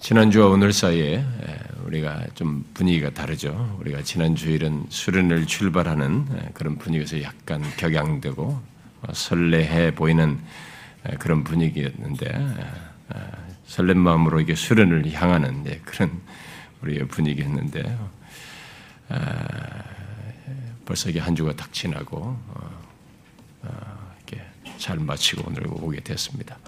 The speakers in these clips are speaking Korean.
지난주와 오늘 사이에 우리가 좀 분위기가 다르죠. 우리가 지난 주일은 수련을 출발하는 그런 분위기에서 약간 격양되고 어, 설레해 보이는 그런 분위기였는데 설렘 마음으로 이게 수련을 향하는 그런 우리의 분위기였는데 벌써 이게 한 주가 딱 지나고 어, 어, 이렇게 잘 마치고 오늘 오게 됐습니다.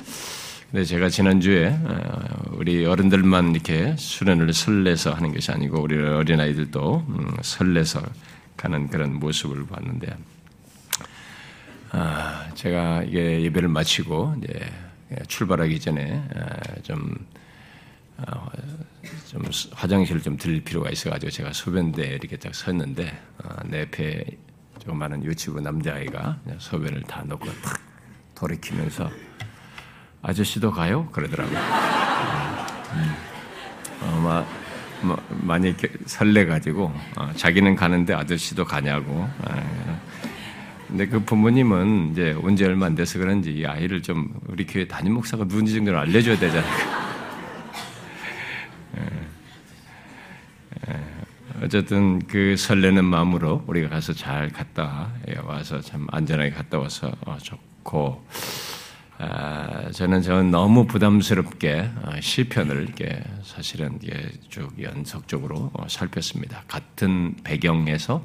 근데 제가 지난주에 어, 우리 어른들만 이렇게 수련을 설레서 하는 것이 아니고 우리 어린아이들도 음, 설레서 가는 그런 모습을 봤는데 아, 제가 이게 예배를 마치고 이제 출발하기 전에 좀, 어, 좀 화장실을 좀 들릴 필요가 있어가지고 제가 소변대에 이렇게 딱 섰는데 어, 내 옆에 조그마한 유치부 남자아이가 소변을 다 넣고 탁 돌이키면서 아저씨도 가요? 그러더라고요. 음. 어, 마, 마, 많이 설레가지고 어, 자기는 가는데 아저씨도 가냐고. 아, 근데 그 부모님은 이제 온 지 얼마 안 돼서 그런지 이 아이를 좀 우리 교회 담임 목사가 누군지 정도는 알려줘야 되잖아요. 예. 예. 어쨌든 그 설레는 마음으로 우리가 가서 잘 갔다 와서 참 안전하게 갔다 와서 어, 좋고 아, 저는 저는 너무 부담스럽게 어, 시편을 이렇게 사실은 쭉 연속적으로 어, 살폈습니다. 같은 배경에서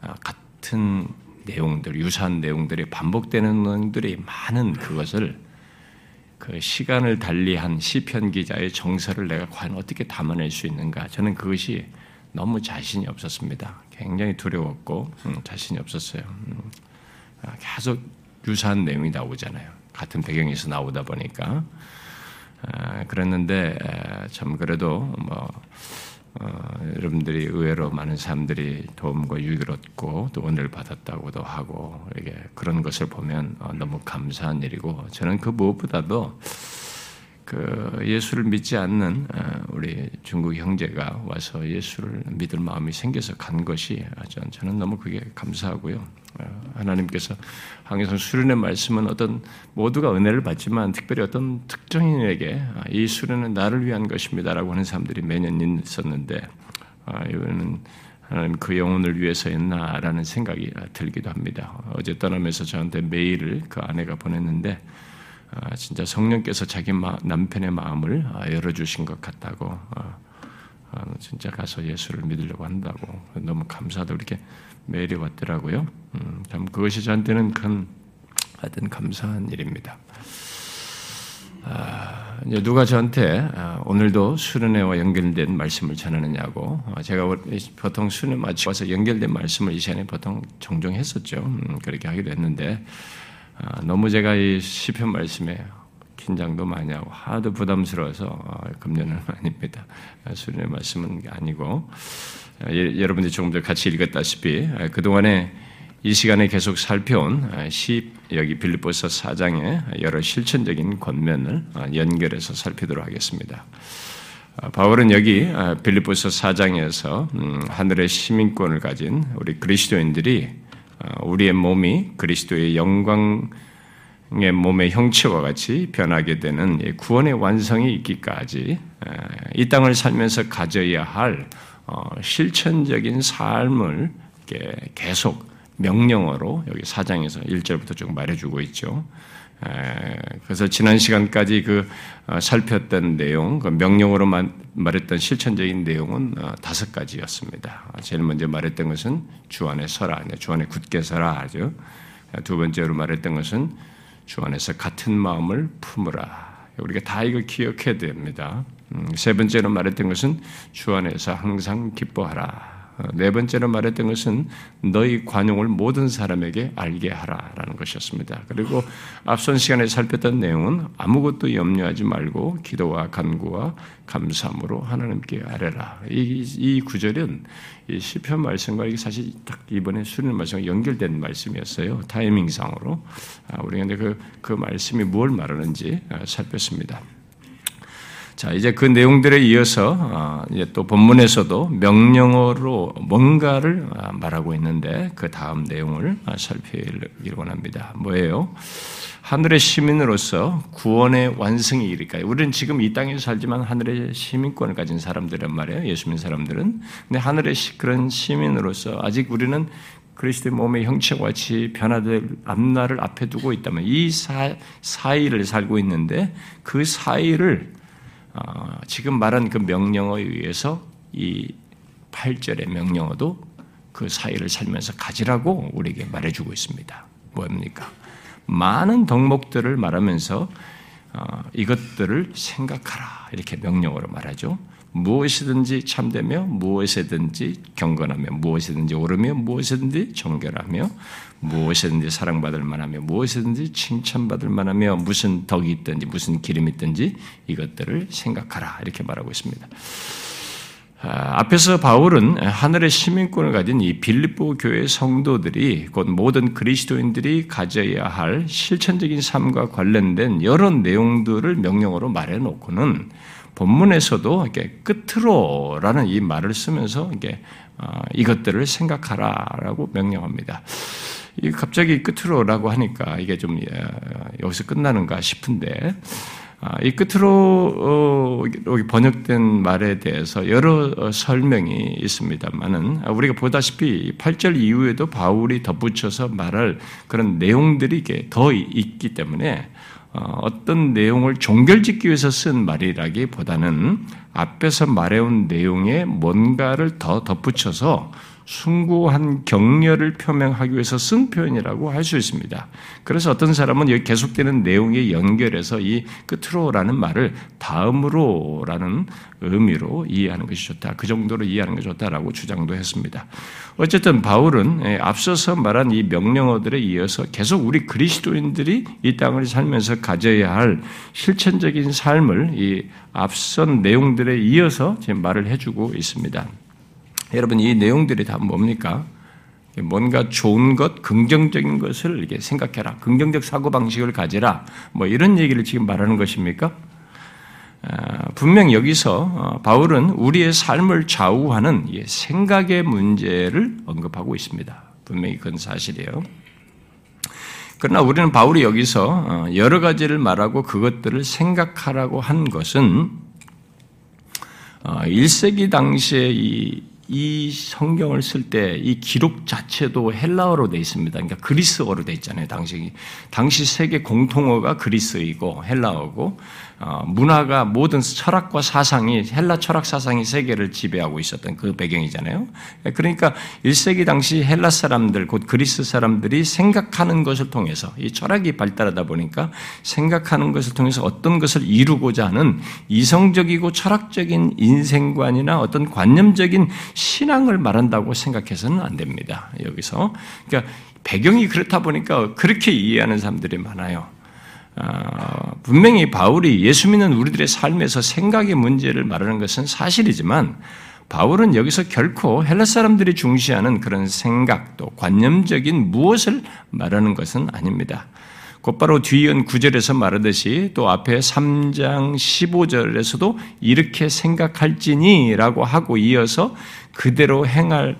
아, 같은 내용들, 유사한 내용들이 반복되는 내용들이 많은 그것을 그 시간을 달리한 시편 기자의 정서를 내가 과연 어떻게 담아낼 수 있는가? 저는 그것이 너무 자신이 없었습니다. 굉장히 두려웠고 음, 자신이 없었어요. 음, 아, 계속 유사한 내용이 나오잖아요. 같은 배경에서 나오다 보니까 아, 그랬는데 참 그래도 뭐 어, 여러분들이 의외로 많은 사람들이 도움과 유익을 얻고 또 은혜를 받았다고도 하고 이게 그런 것을 보면 어, 너무 감사한 일이고 저는 그 무엇보다도 그 예수를 믿지 않는 어, 우리 중국 형제가 와서 예수를 믿을 마음이 생겨서 간 것이 저는 너무 그게 감사하고요. 어, 하나님께서 항상 수련의 말씀은 어떤 모두가 은혜를 받지만 특별히 어떤 특정인에게 아, 이 수련은 나를 위한 것입니다라고 하는 사람들이 매년 있었는데 아, 이거는 하나님 그 영혼을 위해서였나라는 생각이 들기도 합니다. 어제 떠나면서 저한테 메일을 그 아내가 보냈는데 아, 진짜 성령께서 자기 남편의 마음을 아, 열어주신 것 같다고 아, 진짜 가서 예수를 믿으려고 한다고 너무 감사하다고 이렇게 메일이 왔더라고요. 음, 참 그것이 저한테는 큰 하여튼 감사한 일입니다. 아, 이제 누가 저한테 오늘도 수련회와 연결된 말씀을 전하느냐고 제가 보통 수련회 마치고 와서 연결된 말씀을 이 시간에 보통 종종 했었죠. 음, 그렇게 하기도 했는데 아, 너무 제가 이 시편 말씀에 긴장도 많이 하고 하도 부담스러워서 어, 금년은 아닙니다. 수련의 말씀은 아니고 예, 여러분들이 조금 전 같이 읽었다시피 그 동안에 이 시간에 계속 살펴온 시 여기 빌립보서 4장의 여러 실천적인 권면을 어, 연결해서 살피도록 하겠습니다. 아, 바울은 여기 빌립보서 4장에서 음, 하늘의 시민권을 가진 우리 그리스도인들이 어, 우리의 몸이 그리스도의 영광의 몸의 형체와 같이 변하게 되는 구원의 완성이 있기까지 이 땅을 살면서 가져야 할 어, 실천적인 삶을 계속 명령어로 여기 사장에서 1절부터 쭉 말해주고 있죠. 그래서 지난 시간까지 그 어, 살폈던 내용, 그 명령으로 말했던 실천적인 내용은 어, 다섯 가지였습니다. 제일 먼저 말했던 것은 주 안에 서라, 주 안에 굳게 서라 하죠. 두 번째로 말했던 것은 주 안에서 같은 마음을 품으라. 우리가 다 이거 기억해야 됩니다. 음, 세 번째로 말했던 것은 주 안에서 항상 기뻐하라. 네 번째로 말했던 것은 너희 관용을 모든 사람에게 알게 하라라는 것이었습니다. 그리고 앞선 시간에 살폈던 내용은 아무것도 염려하지 말고 기도와 간구와 감사함으로 하나님께 아뢰라. 이, 이 구절은 이 시편 말씀과 이게 사실 딱 이번에 수련 말씀과 연결된 말씀이었어요. 타이밍상으로. 아, 우리가 그, 그 말씀이 무엇 말하는지 아, 살폈습니다. 자, 이제 그 내용들에 이어서 어, 이제 또 본문에서도 명령어로 뭔가를 어, 말하고 있는데 그 다음 내용을 어, 살피기를 원합니다. 뭐예요? 하늘의 시민으로서 구원의 완성이 이르까지 우리는 지금 이 땅에서 살지만 하늘의 시민권을 가진 사람들란 말이에요. 예수 믿는 사람들은. 근데 하늘의 그런 시민으로서 아직 우리는 그리스도의 몸의 형체와 같이 변화될 앞날을 앞에 두고 있다면 이 사, 사이를 살고 있는데 그 사이를 어, 지금 말한 그 명령어에 의해서 이 8절의 명령어도 그 사이를 살면서 가지라고 우리에게 말해주고 있습니다. 뭡니까? 많은 덕목들을 말하면서 어, 이것들을 생각하라 이렇게 명령어로 말하죠. 무엇이든지 참되며 무엇이든지 경건하며 무엇이든지 오르며 무엇이든지 정결하며 무엇이든지 사랑받을 만하며 무엇이든지 칭찬받을 만하며 무슨 덕이 있든지 무슨 기름이 있든지 이것들을 생각하라 이렇게 말하고 있습니다. 아, 앞에서 바울은 하늘의 시민권을 가진 이 빌립보 교회 성도들이 곧 모든 그리스도인들이 가져야 할 실천적인 삶과 관련된 여러 내용들을 명령어로 말해 놓고는 본문에서도 이렇게 끝으로라는 이 말을 쓰면서 이게 아, 이것들을 생각하라라고 명령합니다. 이 갑자기 끝으로라고 하니까 이게 좀 여기서 끝나는가 싶은데 아, 이 끝으로 어, 번역된 말에 대해서 여러 어, 설명이 있습니다만은 우리가 보다시피 8절 이후에도 바울이 덧붙여서 말할 그런 내용들이 더 있기 때문에 어, 어떤 내용을 종결짓기 위해서 쓴 말이라기보다는 앞에서 말해온 내용에 뭔가를 더 덧붙여서 숭고한 격려를 표명하기 위해서 쓴 표현이라고 할 수 있습니다. 그래서 어떤 사람은 여기 계속되는 내용에 연결해서 이 끝으로라는 말을 다음으로라는 의미로 이해하는 것이 좋다. 그 정도로 이해하는 것이 좋다라고 주장도 했습니다. 어쨌든 바울은 예, 앞서서 말한 이 명령어들에 이어서 계속 우리 그리스도인들이 이 땅을 살면서 가져야 할 실천적인 삶을 이 앞선 내용들에 이어서 지금 말을 해주고 있습니다. 여러분 이 내용들이 다 뭡니까? 뭔가 좋은 것, 긍정적인 것을 이렇게 생각해라. 긍정적 사고 방식을 가지라. 뭐 이런 얘기를 지금 말하는 것입니까? 아, 분명 여기서 어, 바울은 우리의 삶을 좌우하는 생각의 문제를 언급하고 있습니다. 분명히 그건 사실이에요. 그러나 우리는 바울이 여기서 어, 여러 가지를 말하고 그것들을 생각하라고 한 것은 1세기 어, 당시에 이 이 성경을 쓸 때 이 기록 자체도 헬라어로 되어 있습니다. 그러니까 그리스어로 되어 있잖아요. 당시 당시 세계 공통어가 그리스이고 헬라어고 어, 문화가 모든 철학과 사상이 헬라 철학 사상이 세계를 지배하고 있었던 그 배경이잖아요. 그러니까 1세기 당시 헬라 사람들 곧 그리스 사람들이 생각하는 것을 통해서 이 철학이 발달하다 보니까 생각하는 것을 통해서 어떤 것을 이루고자 하는 이성적이고 철학적인 인생관이나 어떤 관념적인 신앙을 말한다고 생각해서는 안 됩니다. 여기서 그러니까 배경이 그렇다 보니까 그렇게 이해하는 사람들이 많아요. 아, 분명히 바울이 예수 믿는 우리들의 삶에서 생각의 문제를 말하는 것은 사실이지만 바울은 여기서 결코 헬라 사람들이 중시하는 그런 생각 또 관념적인 무엇을 말하는 것은 아닙니다. 곧바로 뒤이은 9절에서 말하듯이 또 앞에 3장 15절에서도 이렇게 생각할지니 라고 하고 이어서 그대로 행할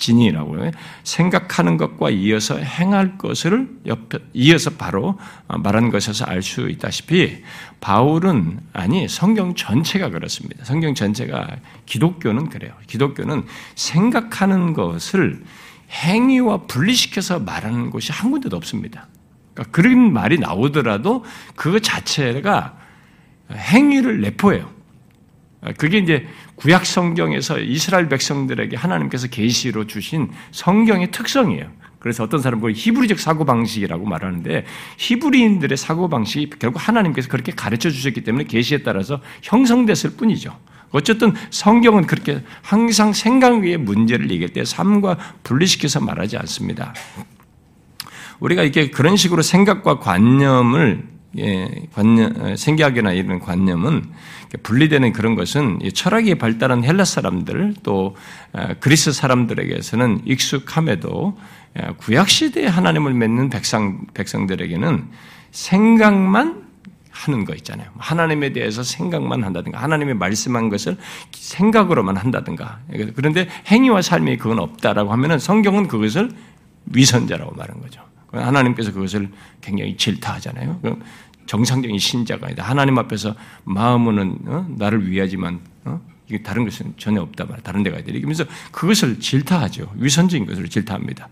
진이라고요. 생각하는 것과 이어서 행할 것을 옆에 이어서 바로 말한 것에서 알 수 있다시피 바울은 아니 성경 전체가 그렇습니다. 성경 전체가 기독교는 그래요. 기독교는 생각하는 것을 행위와 분리시켜서 말하는 것이 한 군데도 없습니다. 그러니까 그런 말이 나오더라도 그 자체가 행위를 내포해요. 그게 이제 구약 성경에서 이스라엘 백성들에게 하나님께서 계시로 주신 성경의 특성이에요. 그래서 어떤 사람은 그걸 히브리적 사고 방식이라고 말하는데 히브리인들의 사고 방식이 결국 하나님께서 그렇게 가르쳐 주셨기 때문에 계시에 따라서 형성됐을 뿐이죠. 어쨌든 성경은 그렇게 항상 생각 위의 문제를 얘기할 때 삶과 분리시켜서 말하지 않습니다. 우리가 이렇게 그런 식으로 생각과 관념을 예, 관념, 생각이나 이런 관념은 분리되는 그런 것은 철학이 발달한 헬라 사람들 또 그리스 사람들에게서는 익숙함에도 구약 시대에 하나님을 맺는 백성 백성들에게는 생각만 하는 거 있잖아요. 하나님에 대해서 생각만 한다든가, 하나님의 말씀한 것을 생각으로만 한다든가. 그런데 행위와 삶이 그건 없다라고 하면은 성경은 그것을 위선자라고 말한 거죠. 하나님께서 그것을 굉장히 질타하잖아요. 정상적인 신자가 아니다. 하나님 앞에서 마음은 어? 나를 위하지만 어? 이게 다른 것은 전혀 없다 말. 다른 데 가야 돼. 이러면서 그것을 질타하죠. 위선적인 것을 질타합니다.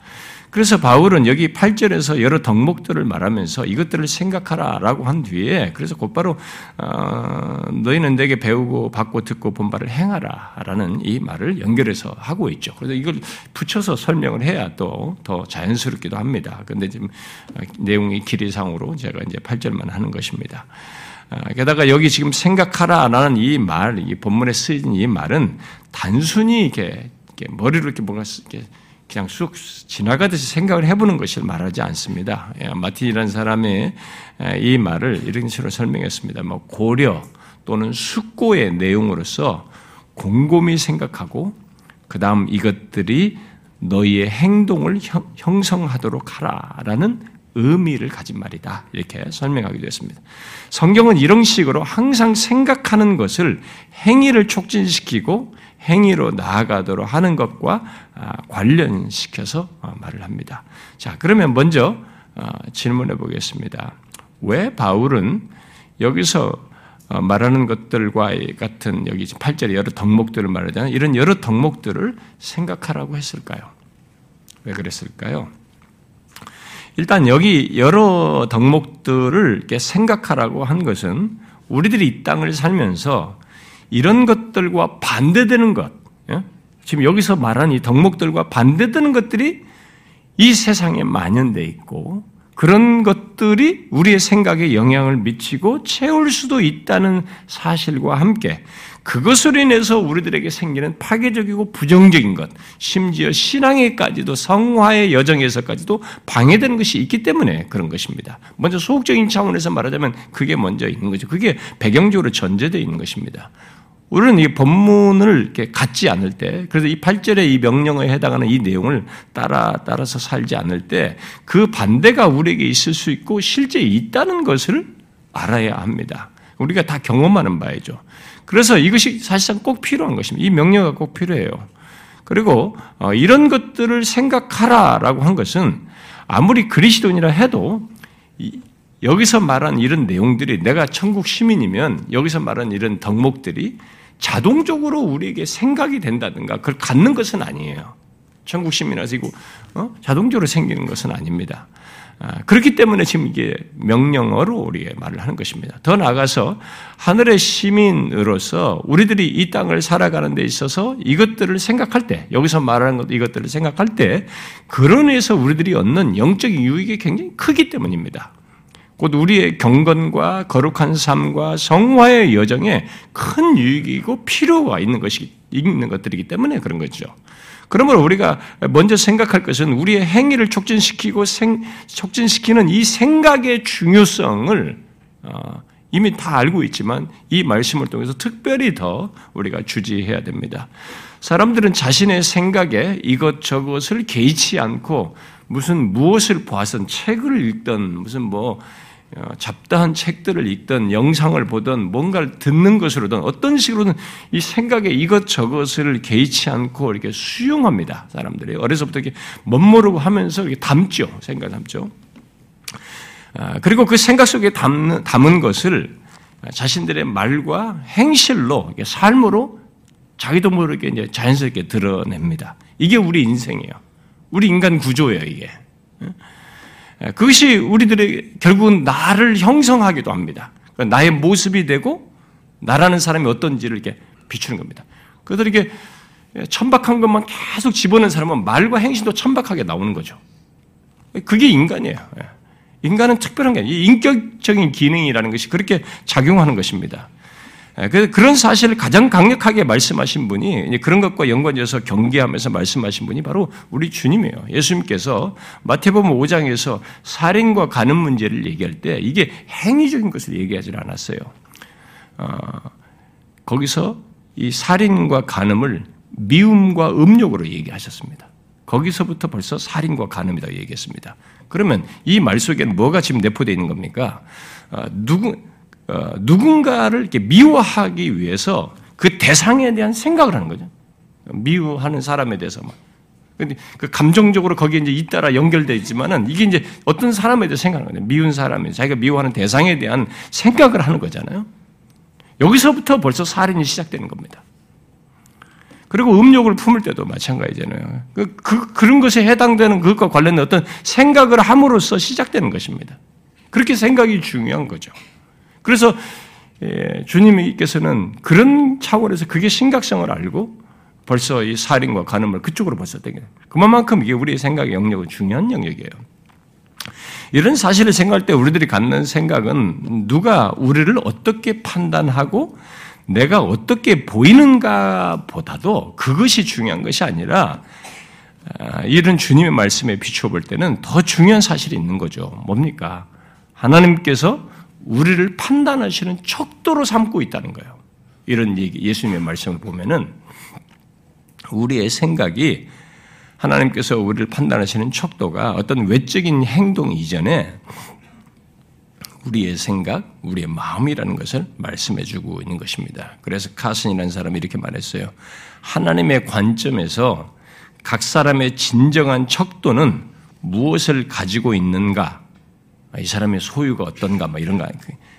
그래서 바울은 여기 8절에서 여러 덕목들을 말하면서 이것들을 생각하라 라고 한 뒤에 그래서 곧바로 어, 너희는 내게 배우고 받고 듣고 본 바를 행하라 라는 이 말을 연결해서 하고 있죠. 그래서 이걸 붙여서 설명을 해야 또 더 자연스럽기도 합니다. 그런데 지금 내용이 길이상으로 제가 이제 8절만 하는 것입니다. 아, 게다가 여기 지금 생각하라라는 이 말, 이 본문에 쓰인 이 말은 단순히 이렇게, 이렇게 머리로 이렇게 뭔가 이렇게 그냥 쑥 지나가듯이 생각을 해보는 것을 말하지 않습니다. 예, 마틴이라는 사람의 이 말을 이런 식으로 설명했습니다. 뭐 고려 또는 숙고의 내용으로서 곰곰이 생각하고 그 다음 이것들이 너희의 행동을 형성하도록 하라라는 의미를 가진 말이다. 이렇게 설명하기도 했습니다. 성경은 이런 식으로 항상 생각하는 것을 행위를 촉진시키고 행위로 나아가도록 하는 것과 아, 관련시켜서 어, 말을 합니다. 자, 그러면 먼저 어, 질문해 보겠습니다. 왜 바울은 여기서 어, 말하는 것들과 같은 여기 8절에 여러 덕목들을 말하잖아요. 이런 여러 덕목들을 생각하라고 했을까요? 왜 그랬을까요? 일단 여기 여러 덕목들을 이렇게 생각하라고 한 것은 우리들이 이 땅을 살면서 이런 것들과 반대되는 것, 예? 지금 여기서 말한 이 덕목들과 반대되는 것들이 이 세상에 만연돼 있고 그런 것들이 우리의 생각에 영향을 미치고 채울 수도 있다는 사실과 함께 그것으로 인해서 우리들에게 생기는 파괴적이고 부정적인 것, 심지어 신앙에까지도 성화의 여정에서까지도 방해되는 것이 있기 때문에 그런 것입니다. 먼저 소극적인 차원에서 말하자면 그게 먼저 있는 거죠. 그게 배경적으로 전제되어 있는 것입니다. 우리는 이 본문을 이렇게 갖지 않을 때, 그래서 이 8절의 이 명령에 해당하는 이 내용을 따라, 따라서 살지 않을 때, 그 반대가 우리에게 있을 수 있고 실제 있다는 것을 알아야 합니다. 우리가 다 경험하는 바이죠. 그래서 이것이 사실상 꼭 필요한 것입니다. 이 명령가 꼭 필요해요. 그리고 어, 이런 것들을 생각하라라고 한 것은 아무리 그리스도인이라 해도 여기서 말한 이런 내용들이 내가 천국 시민이면 여기서 말한 이런 덕목들이 자동적으로 우리에게 생각이 된다든가 그걸 갖는 것은 아니에요. 천국 시민이라서 어? 자동적으로 생기는 것은 아닙니다. 아, 그렇기 때문에 지금 이게 명령어로 우리의 말을 하는 것입니다. 더 나아가서 하늘의 시민으로서 우리들이 이 땅을 살아가는 데 있어서 이것들을 생각할 때, 여기서 말하는 것, 이것들을 생각할 때, 그런 에서 우리들이 얻는 영적인 유익이 굉장히 크기 때문입니다. 곧 우리의 경건과 거룩한 삶과 성화의 여정에 큰 유익이고 필요가 있는 것이 있는 것들이기 때문에 그런 거죠. 그러므로 우리가 먼저 생각할 것은 우리의 행위를 촉진시키고 생, 촉진시키는 이 생각의 중요성을 어, 이미 다 알고 있지만 이 말씀을 통해서 특별히 더 우리가 주지해야 됩니다. 사람들은 자신의 생각에 이것저것을 개의치 않고 무슨 무엇을 보아선 책을 읽던 무슨 뭐 어, 잡다한 책들을 읽든 영상을 보든 뭔가를 듣는 것으로든 어떤 식으로든 이 생각에 이것저것을 개의치 않고 이렇게 수용합니다. 사람들이 어려서부터 이렇게 멋모르고 하면서 이렇게 담죠. 생각 담죠. 아, 그리고 그 생각 속에 담는, 담은 것을 자신들의 말과 행실로 삶으로 자기도 모르게 이제 자연스럽게 드러냅니다. 이게 우리 인생이에요. 우리 인간 구조예요, 이게. 예, 그것이 우리들의 결국은 나를 형성하기도 합니다. 그러니까 나의 모습이 되고 나라는 사람이 어떤지를 이렇게 비추는 겁니다. 그들이 게 천박한 것만 계속 집어넣는 사람은 말과 행실도 천박하게 나오는 거죠. 그게 인간이에요. 예. 인간은 특별한 게 아니에요. 인격적인 기능이라는 것이 그렇게 작용하는 것입니다. 예, 그런 사실을 가장 강력하게 말씀하신 분이 그런 것과 연관지어서 경계하면서 말씀하신 분이 바로 우리 주님이에요. 예수님께서 마태복음 5장에서 살인과 가는 문제를 얘기할 때 이게 행위적인 것을 얘기하지 않았어요. 어, 거기서 이 살인과 간음을 미움과 음욕으로 얘기하셨습니다. 거기서부터 벌써 살인과 간음이라고 얘기했습니다. 그러면 이 말 속에는 뭐가 지금 내포되어 있는 겁니까? 어, 누구 어, 누군가를 이렇게 미워하기 위해서 그 대상에 대한 생각을 하는 거죠. 미워하는 사람에 대해서 막 근데 그 감정적으로 거기에 이제 잇따라 연결되어 있지만은 이게 이제 어떤 사람에 대해 생각하는 거예요. 미운 사람에 자기가 미워하는 대상에 대한 생각을 하는 거잖아요. 여기서부터 벌써 살인이 시작되는 겁니다. 그리고 음욕을 품을 때도 마찬가지잖아요. 그, 그, 그런 것에 해당되는 그것과 관련된 어떤 생각을 함으로써 시작되는 것입니다. 그렇게 생각이 중요한 거죠. 그래서 예, 주님께서는 그런 차원에서 그게 심각성을 알고 벌써 이 살인과 간음을 그쪽으로 벌써 땡겨. 그만큼 이게 우리의 생각의 영역은 중요한 영역이에요. 이런 사실을 생각할 때 우리들이 갖는 생각은 누가 우리를 어떻게 판단하고 내가 어떻게 보이는가 보다도 그것이 중요한 것이 아니라 아, 이런 주님의 말씀에 비추어 볼 때는 더 중요한 사실이 있는 거죠. 뭡니까? 하나님께서 우리를 판단하시는 척도로 삼고 있다는 거예요. 이런 얘기, 예수님의 말씀을 보면은 우리의 생각이 하나님께서 우리를 판단하시는 척도가 어떤 외적인 행동 이전에 우리의 생각, 우리의 마음이라는 것을 말씀해 주고 있는 것입니다. 그래서 카슨이라는 사람이 이렇게 말했어요. 하나님의 관점에서 각 사람의 진정한 척도는 무엇을 가지고 있는가? 이 사람의 소유가 어떤가? 막 이런 거.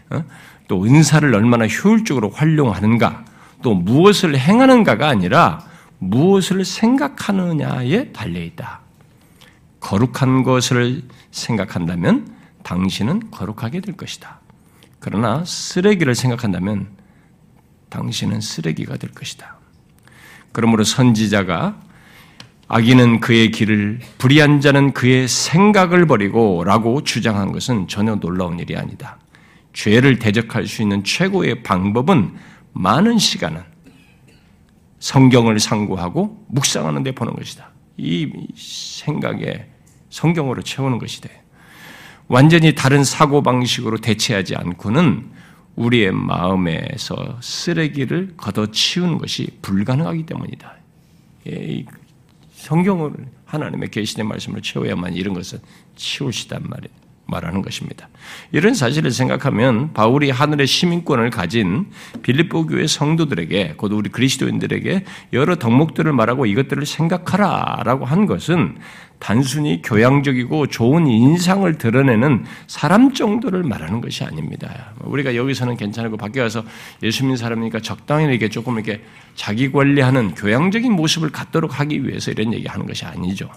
어? 또 은사를 얼마나 효율적으로 활용하는가? 또 무엇을 행하는가가 아니라 무엇을 생각하느냐에 달려 있다. 거룩한 것을 생각한다면 당신은 거룩하게 될 것이다. 그러나 쓰레기를 생각한다면 당신은 쓰레기가 될 것이다. 그러므로 선지자가 악인은 그의 길을 불의한 자는 그의 생각을 버리고 라고 주장한 것은 전혀 놀라운 일이 아니다. 죄를 대적할 수 있는 최고의 방법은 많은 시간은 성경을 상고하고 묵상하는 데 보는 것이다. 이 생각에 성경으로 채우는 것이 돼. 완전히 다른 사고방식으로 대체하지 않고는 우리의 마음에서 쓰레기를 걷어치우는 것이 불가능하기 때문이다. 예, 성경을 하나님의 계시된 말씀을 채워야만 이런 것을 치우시단 말이에요. 말하는 것입니다. 이런 사실을 생각하면 바울이 하늘의 시민권을 가진 빌립보 교회 성도들에게 곧 우리 그리스도인들에게 여러 덕목들을 말하고 이것들을 생각하라라고 한 것은 단순히 교양적이고 좋은 인상을 드러내는 사람 정도를 말하는 것이 아닙니다. 우리가 여기서는 괜찮고 밖에 가서 예수 믿는 사람이니까 적당히 이렇게 조금 이렇게 자기 관리하는 교양적인 모습을 갖도록 하기 위해서 이런 얘기하는 것이 아니죠.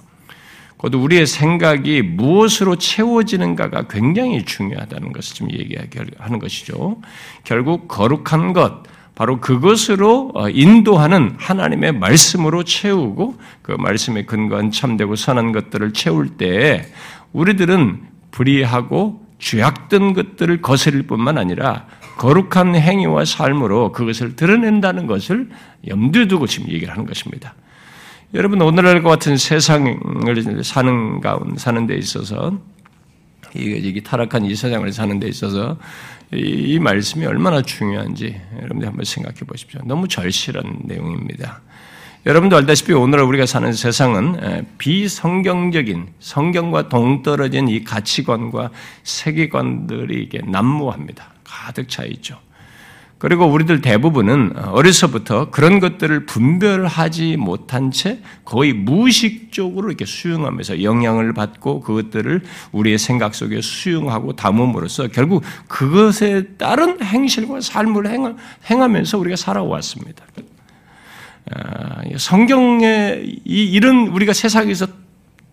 곧 우리의 생각이 무엇으로 채워지는가가 굉장히 중요하다는 것을 좀 얘기하는 것이죠. 결국 거룩한 것, 바로 그것으로 어, 인도하는 하나님의 말씀으로 채우고 그 말씀에 근거한 참되고 선한 것들을 채울 때 우리들은 불의하고 죄악된 것들을 거스릴 뿐만 아니라 거룩한 행위와 삶으로 그것을 드러낸다는 것을 염두에 두고 지금 얘기를 하는 것입니다. 여러분 오늘날과 같은 세상을 사는 가운 사는 데 있어서 이, 타락한 이 세상을 사는 데 있어서 이, 이 말씀이 얼마나 중요한지 여러분들 한번 생각해 보십시오. 너무 절실한 내용입니다. 여러분도 알다시피 오늘 우리가 사는 세상은 비성경적인 성경과 동떨어진 이 가치관과 세계관들이 이게 난무합니다. 가득 차 있죠. 그리고 우리들 대부분은 어려서부터 그런 것들을 분별하지 못한 채 거의 무의식적으로 이렇게 수용하면서 영향을 받고 그것들을 우리의 생각 속에 수용하고 담음으로써 결국 그것에 따른 행실과 삶을 행하면서 우리가 살아왔습니다. 아, 성경에 이런 우리가 세상에서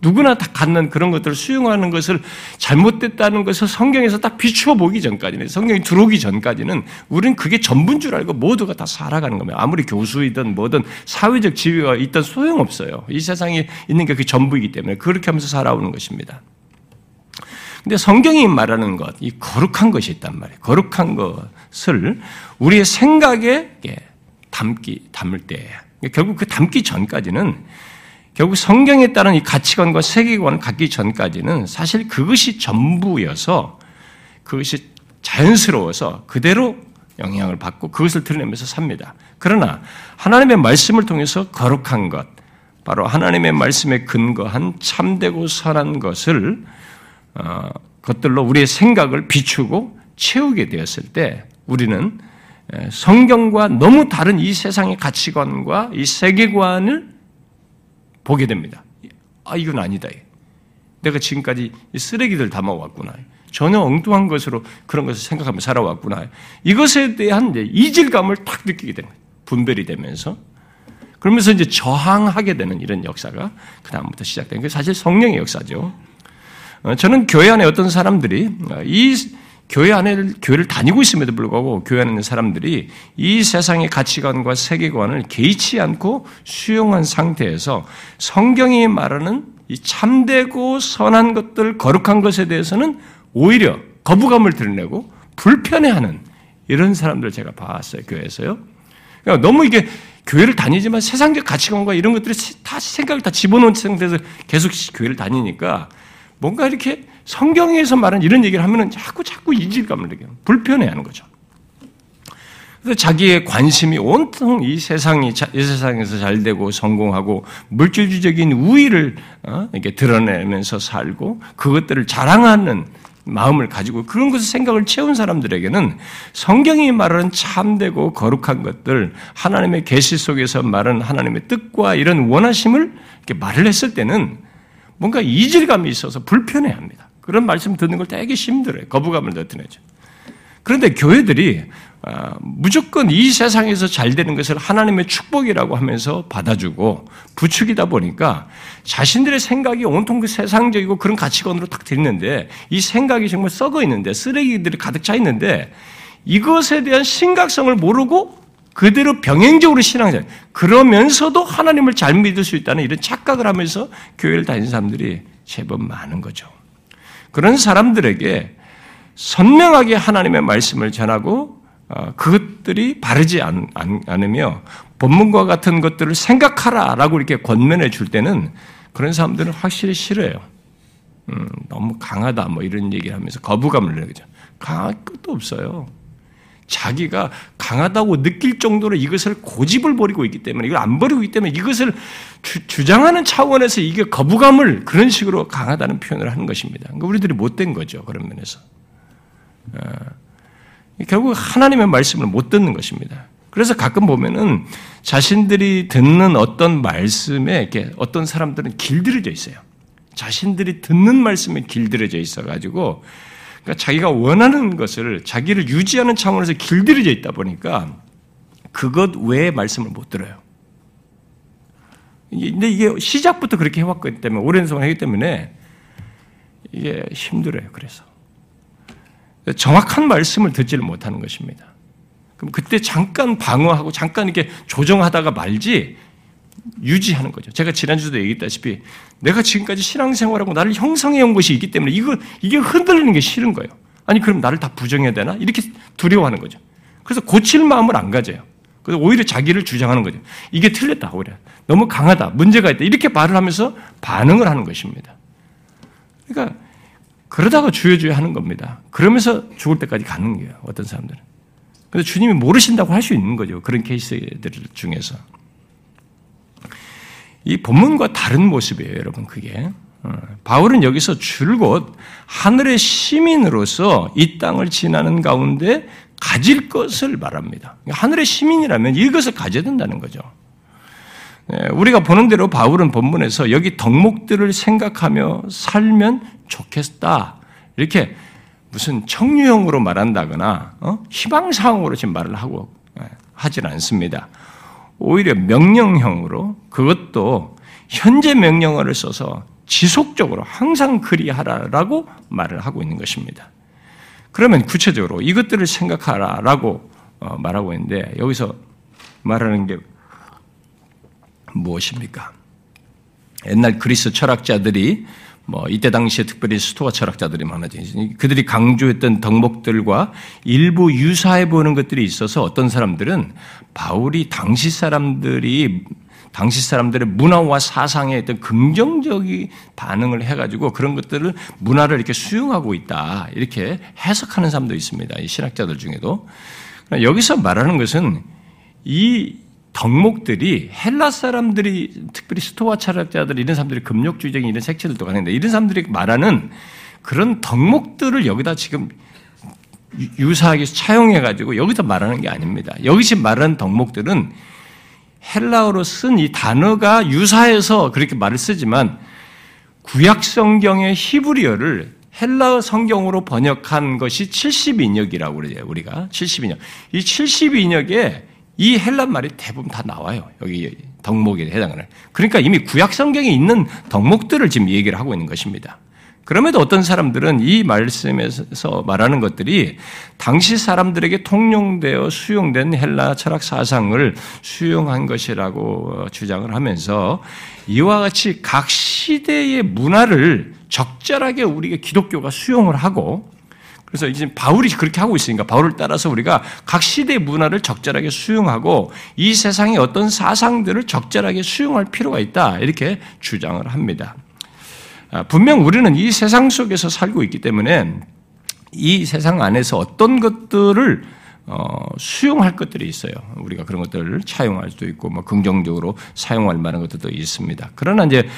누구나 다 갖는 그런 것들을 수용하는 것을 잘못됐다는 것을 성경에서 딱 비추어 보기 전까지는, 성경이 들어오기 전까지는 우리는 그게 전부인 줄 알고 모두가 다 살아가는 겁니다. 아무리 교수이든 뭐든 사회적 지위가 있든 소용없어요. 이 세상에 있는 게 그 전부이기 때문에 그렇게 하면서 살아오는 것입니다. 근데 성경이 말하는 것, 이 거룩한 것이 있단 말이에요. 거룩한 것을 우리의 생각에 담기, 담을 때, 결국 그 담기 전까지는 결국 성경에 따른 이 가치관과 세계관을 갖기 전까지는 사실 그것이 전부여서 그것이 자연스러워서 그대로 영향을 받고 그것을 드러내면서 삽니다. 그러나 하나님의 말씀을 통해서 거룩한 것, 바로 하나님의 말씀에 근거한 참되고 선한 것을 어, 것들로 우리의 생각을 비추고 채우게 되었을 때 우리는 성경과 너무 다른 이 세상의 가치관과 이 세계관을 보게 됩니다. 아, 이건 아니다. 내가 지금까지 쓰레기들 담아왔구나. 전혀 엉뚱한 것으로 그런 것을 생각하며 살아왔구나. 이것에 대한 이질감을 탁 느끼게 되는 거예요. 분별이 되면서. 그러면서 이제 저항하게 되는 이런 역사가 그다음부터 시작된 게 사실 성령의 역사죠. 어, 저는 교회 안에 어떤 사람들이 어, 이 교회 안에 교회를 다니고 있음에도 불구하고 교회 안에 있는 사람들이 이 세상의 가치관과 세계관을 개의치 않고 수용한 상태에서 성경이 말하는 이 참되고 선한 것들, 거룩한 것에 대해서는 오히려 거부감을 드러내고 불편해하는 이런 사람들 제가 봤어요 교회에서요. 그러니까 너무 이게 교회를 다니지만 세상적 가치관과 이런 것들이 다 생각을 다 집어넣은 상태에서 계속 교회를 다니니까 뭔가 이렇게 성경에서 말하는 이런 얘기를 하면은 자꾸 자꾸 이질감을 느껴요. 불편해하는 거죠. 그래서 자기의 관심이 온통 이 세상이 이 세상에서 잘 되고 성공하고 물질주적인 우위를 어, 이렇게 드러내면서 살고 그것들을 자랑하는 마음을 가지고 그런 것을 생각을 채운 사람들에게는 성경이 말하는 참되고 거룩한 것들, 하나님의 계시 속에서 말하는 하나님의 뜻과 이런 원하심을 이렇게 말을 했을 때는 뭔가 이질감이 있어서 불편해합니다. 그런 말씀 듣는 걸 되게 힘들어요. 거부감을 나타내죠. 그런데 교회들이 아, 무조건 이 세상에서 잘 되는 것을 하나님의 축복이라고 하면서 받아주고 부추기다 보니까 자신들의 생각이 온통 그 세상적이고 그런 가치관으로 딱 되는데 이 생각이 정말 썩어 있는데 쓰레기들이 가득 차 있는데 이것에 대한 심각성을 모르고 그대로 병행적으로 신앙자 그러면서도 하나님을 잘 믿을 수 있다는 이런 착각을 하면서 교회를 다니는 사람들이 제법 많은 거죠. 그런 사람들에게 선명하게 하나님의 말씀을 전하고 어, 그것들이 바르지 않, 으며 본문과 같은 것들을 생각하라라고 이렇게 권면해 줄 때는 그런 사람들은 확실히 싫어요. 음, 너무 강하다 뭐 이런 얘기를 하면서 거부감을 내죠. 강할 것도 없어요. 자기가 강하다고 느낄 정도로 이것을 고집을 버리고 있기 때문에 이걸 안 버리고 있기 때문에 이것을 주, 장하는 차원에서 이게 거부감을 그런 식으로 강하다는 표현을 하는 것입니다. 그러니까 우리들이 못된 거죠 그런 면에서. 어. 결국 하나님의 말씀을 못 듣는 것입니다. 그래서 가끔 보면은 자신들이 듣는 어떤 말씀에 이렇게 어떤 사람들은 길들여져 있어요. 자신들이 듣는 말씀에 길들여져 있어가지고 그러니까 자기가 원하는 것을 자기를 유지하는 차원에서 길들여져 있다 보니까 그것 외의 말씀을 못 들어요. 근데 이게 시작부터 그렇게 해왔기 때문에 오랜 동안 하기 때문에 이게 힘들어요. 그래서 정확한 말씀을 듣지를 못하는 것입니다. 그럼 그때 잠깐 방어하고 잠깐 이렇게 조정하다가 말지 유지하는 거죠. 제가 지난주도 얘기했다시피 내가 지금까지 신앙생활하고 나를 형성해 온 것이 있기 때문에 이거, 이게 흔들리는 게 싫은 거예요. 아니, 그럼 나를 다 부정해야 되나? 이렇게 두려워하는 거죠. 그래서 고칠 마음을 안 가져요. 그래서 오히려 자기를 주장하는 거죠. 이게 틀렸다, 오히려. 너무 강하다, 문제가 있다. 이렇게 말을 하면서 반응을 하는 것입니다. 그러니까 그러다가 주여주여 하는 겁니다. 그러면서 죽을 때까지 가는 거예요. 어떤 사람들은. 그래서 주님이 모르신다고 할 수 있는 거죠. 그런 케이스들 중에서. 이 본문과 다른 모습이에요, 여러분, 그게. 어, 바울은 여기서 줄곧 하늘의 시민으로서 이 땅을 지나는 가운데 가질 것을 말합니다. 하늘의 시민이라면 이것을 가져야 된다는 거죠. 네, 우리가 보는 대로 바울은 본문에서 여기 덕목들을 생각하며 살면 좋겠다. 이렇게 무슨 청유형으로 말한다거나 어? 희망사항으로 지금 말을 하고 예, 하진 않습니다. 오히려 명령형으로 그것도 현재 명령어를 써서 지속적으로 항상 그리하라라고 말을 하고 있는 것입니다. 그러면 구체적으로 이것들을 생각하라라고 어, 말하고 있는데 여기서 말하는 게 무엇입니까? 옛날 그리스 철학자들이 뭐 이때 당시에 특별히 스토아 철학자들이 많아지 그들이 강조했던 덕목들과 일부 유사해 보는 것들이 있어서 어떤 사람들은 바울이 당시 사람들이 당시 사람들의 문화와 사상에 어떤 긍정적인 반응을 해가지고 그런 것들을 문화를 이렇게 수용하고 있다 이렇게 해석하는 사람도 있습니다. 이 신학자들 중에도 여기서 말하는 것은 이 덕목들이 헬라 사람들이 특별히 스토아 철학자들 이런 사람들이 금욕주의적인 이런 색채들도 가는데 이런 사람들이 말하는 그런 덕목들을 여기다 지금 유사하게 차용해 가지고 여기서 말하는 게 아닙니다. 여기서 말하는 덕목들은 헬라어로 쓴 이 단어가 유사해서 그렇게 말을 쓰지만 구약 성경의 히브리어를 헬라 성경으로 번역한 것이 72역이라고 그러죠. 우리가 72역. 이 72역에 이 헬라 말이 대부분 다 나와요. 여기 덕목에 해당하는. 그러니까 이미 구약 성경에 있는 덕목들을 지금 얘기를 하고 있는 것입니다. 그럼에도 어떤 사람들은 이 말씀에서 말하는 것들이 당시 사람들에게 통용되어 수용된 헬라 철학 사상을 수용한 것이라고 주장을 하면서 이와 같이 각 시대의 문화를 적절하게 우리가 기독교가 수용을 하고 그래서 이제 바울이 그렇게 하고 있으니까 바울을 따라서 우리가 각 시대의 문화를 적절하게 수용하고 이 세상의 어떤 사상들을 적절하게 수용할 필요가 있다. 이렇게 주장을 합니다. 아, 분명 우리는 이 세상 속에서 살고 있기 때문에 이 세상 안에서 어떤 것들을 어, 수용할 것들이 있어요. 우리가 그런 것들을 차용할 수도 있고, 뭐 긍정적으로 사용할 만한 것들도 있습니다. 그러나 이제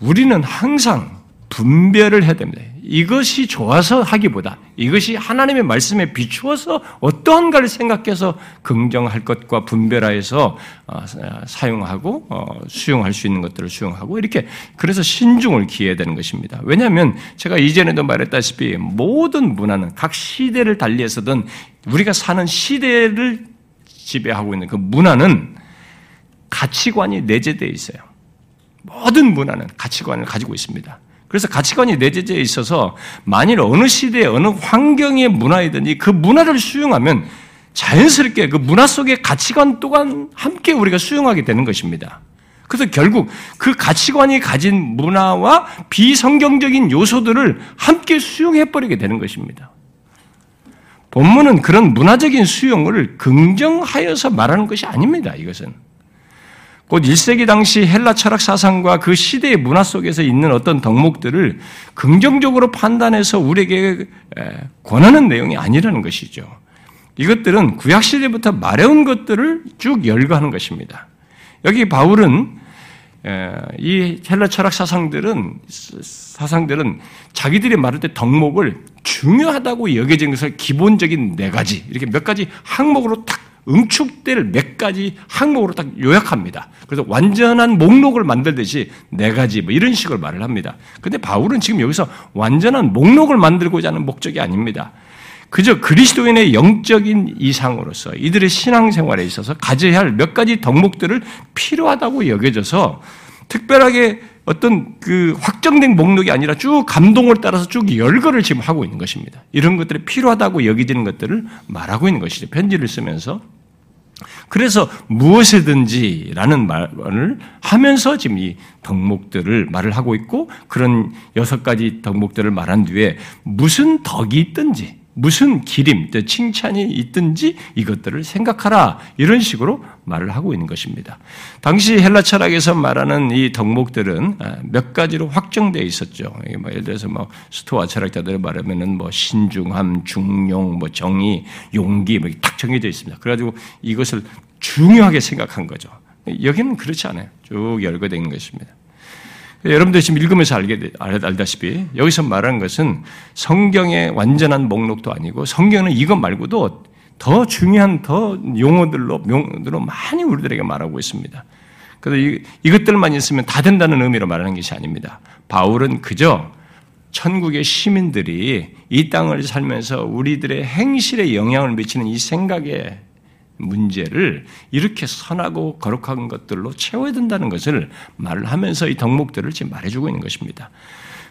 우리는 항상 분별을 해야 됩니다. 이것이 좋아서 하기보다 이것이 하나님의 말씀에 비추어서 어떠한가를 생각해서 긍정할 것과 분별하여서 어, 사용하고 어, 수용할 수 있는 것들을 수용하고 이렇게 그래서 신중을 기해야 되는 것입니다. 왜냐하면 제가 이전에도 말했다시피 모든 문화는 각 시대를 달리해서든 우리가 사는 시대를 지배하고 있는 그 문화는 가치관이 내재되어 있어요. 모든 문화는 가치관을 가지고 있습니다. 그래서 가치관이 내재되어 있어서 만일 어느 시대에 어느 환경의 문화이든지 그 문화를 수용하면 자연스럽게 그 문화 속의 가치관 또한 함께 우리가 수용하게 되는 것입니다. 그래서 결국 그 가치관이 가진 문화와 비성경적인 요소들을 함께 수용해버리게 되는 것입니다. 본문은 그런 문화적인 수용을 긍정하여서 말하는 것이 아닙니다, 이것은. 곧 1세기 당시 헬라 철학 사상과 그 시대의 문화 속에서 있는 어떤 덕목들을 긍정적으로 판단해서 우리에게 권하는 내용이 아니라는 것이죠. 이것들은 구약 시대부터 말해온 것들을 쭉 열거하는 것입니다. 여기 바울은 이 헬라 철학 사상들은 사상들은 자기들이 말할 때 덕목을 중요하다고 여겨진 것을 기본적인 네 가지 이렇게 몇 가지 항목으로 탁 응축될 몇 가지 항목으로 딱 요약합니다. 그래서 완전한 목록을 만들듯이 네 가지 뭐 이런 식으로 말을 합니다. 근데 바울은 지금 여기서 완전한 목록을 만들고자 하는 목적이 아닙니다. 그저 그리스도인의 영적인 이상으로서 이들의 신앙생활에 있어서 가져야 할 몇 가지 덕목들을 필요하다고 여겨져서 특별하게 어떤 그 확정된 목록이 아니라 쭉 감동을 따라서 쭉 열거를 지금 하고 있는 것입니다. 이런 것들이 필요하다고 여기지는 것들을 말하고 있는 것이죠. 편지를 쓰면서. 그래서 무엇이든지라는 말을 하면서 지금 이 덕목들을 말을 하고 있고 그런 여섯 가지 덕목들을 말한 뒤에 무슨 덕이 있든지 무슨 기림, 칭찬이 있든지 이것들을 생각하라. 이런 식으로 말을 하고 있는 것입니다. 당시 헬라 철학에서 말하는 이 덕목들은 아, 몇 가지로 확정되어 있었죠. 뭐 예를 들어서 뭐 스토아 철학자들 말하면은 뭐 신중함, 중용, 뭐 정의, 용기 뭐딱 정해져 있습니다. 그래가지고 이것을 중요하게 생각한 거죠. 여기는 그렇지 않아요. 쭉 있는 것입니다. 여러분들 지금 읽으면서 알게, 알다시피 여기서 말하는 것은 성경의 완전한 목록도 아니고 성경은 이것 말고도 더 중요한 더 용어들로, 명어들로 많이 우리들에게 말하고 있습니다. 그래서 이, 것들만 있으면 다 된다는 의미로 말하는 것이 아닙니다. 바울은 그저 천국의 시민들이 이 땅을 살면서 우리들의 행실에 영향을 미치는 이 생각에 문제를 이렇게 선하고 거룩한 것들로 채워야 된다는 것을 말을 하면서 이 덕목들을 지금 말해주고 있는 것입니다.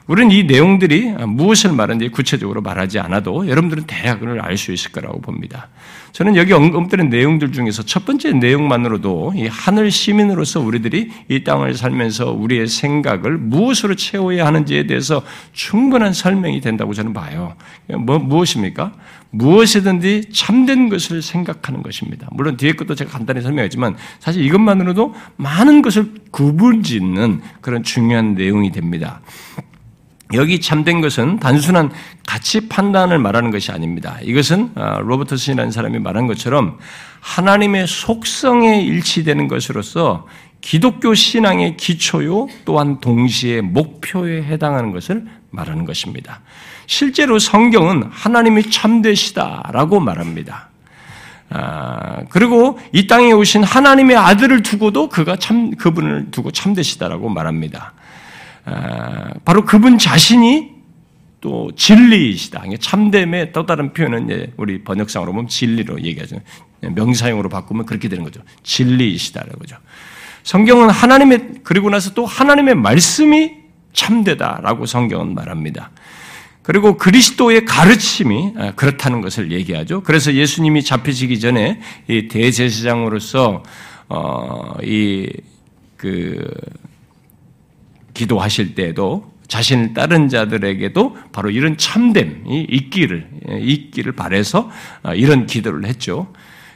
우리는 이 내용들이 무엇을 말하는지 구체적으로 말하지 않아도 여러분들은 대략을 알 수 있을 거라고 봅니다. 저는 여기 언급되는 내용들 중에서 첫 번째 내용만으로도 이 하늘 시민으로서 우리들이 이 땅을 살면서 우리의 생각을 무엇으로 채워야 하는지에 대해서 충분한 설명이 된다고 저는 봐요. 뭐, 무엇입니까? 무엇이든지 참된 것을 생각하는 것입니다. 물론 뒤에 것도 제가 간단히 설명했지만 사실 이것만으로도 많은 것을 구분 짓는 그런 중요한 내용이 됩니다. 여기 참된 것은 단순한 가치 판단을 말하는 것이 아닙니다. 이것은 아, 로버트슨이라는 사람이 말한 것처럼 하나님의 속성에 일치되는 것으로서 기독교 신앙의 기초요 또한 동시에 목표에 해당하는 것을 말하는 것입니다. 실제로 성경은 하나님이 참되시다라고 말합니다. 아, 그리고 이 땅에 오신 하나님의 아들을 두고도 그가 참 그분을 두고 참되시다라고 말합니다. 아, 바로 그분 자신이 또 진리이시다. 참됨의 또 다른 표현은 우리 번역상으로 보면 진리로 얘기하죠. 명사용으로 바꾸면 그렇게 되는 거죠. 진리이시다라고 죠 성경은 하나님의 그리고 나서 또 하나님의 말씀이 참되다라고 성경은 말합니다. 그리고 그리스도의 가르침이 아, 그렇다는 것을 얘기하죠. 그래서 예수님이 잡히시기 전에 이 대제사장으로서 어, 이그 기도하실 때에도 자신을 따른 자들에게도 바로 이런 참됨이 있기를 있기를 바래서 아, 이런 기도를 했죠.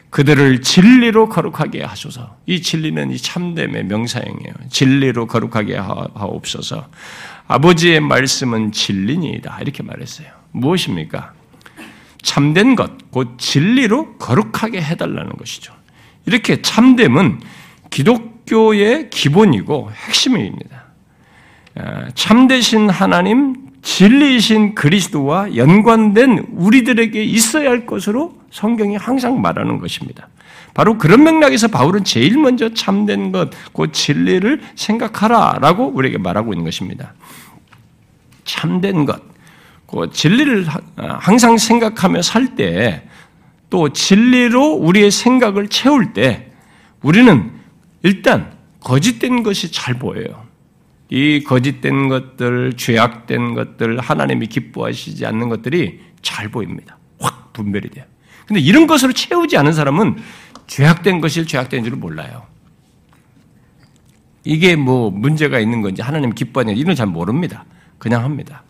그들을 진리로 거룩하게 하소서. 이 진리는 이 참됨의 명사형이에요. 진리로 거룩하게 하옵소서. 아버지의 말씀은 진리니이다. 이렇게 말했어요. 무엇입니까? 참된 것, 곧 진리로 거룩하게 해달라는 것이죠. 이렇게 참됨은 기독교의 기본이고 핵심입니다. 아, 참되신 하나님, 진리이신 그리스도와 연관된 우리들에게 있어야 할 것으로 성경이 항상 말하는 것입니다. 바로 그런 맥락에서 바울은 제일 먼저 참된 것, 그 진리를 생각하라 라고 우리에게 말하고 있는 것입니다. 참된 것, 그 진리를 항상 생각하며 살 때, 또 진리로 우리의 생각을 채울 때, 우리는 일단 거짓된 것이 잘 보여요. 이 거짓된 것들, 죄악된 것들, 하나님이 기뻐하시지 않는 것들이 잘 보입니다. 확 분별이 돼요. 근데 이런 것으로 채우지 않은 사람은 죄악된 것이 죄악된 줄 몰라요. 이게 뭐 문제가 있는 건지 하나님 기뻐하는 이런 잘 모릅니다. 그냥 합니다.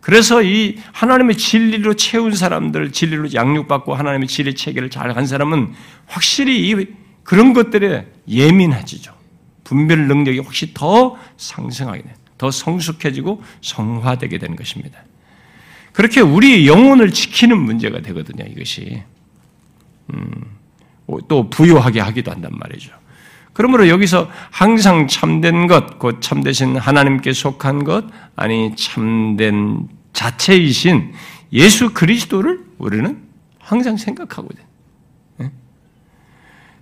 그래서 이 하나님의 진리로 채운 사람들, 진리로 양육받고 하나님의 진리 체계를 잘간 사람은 확실히 이 그런 것들에 예민해지죠. 분별 능력이 혹시 더 상승하게 돼, 더 성숙해지고 성화되게 되는 것입니다. 그렇게 우리 영혼을 지키는 문제가 되거든요. 이것이 음, 또 부유하게 하기도 한단 말이죠. 그러므로 여기서 항상 참된 것, 곧 참되신 하나님께 속한 것, 아니 참된 자체이신 예수 그리스도를 우리는 항상 생각하고 있는.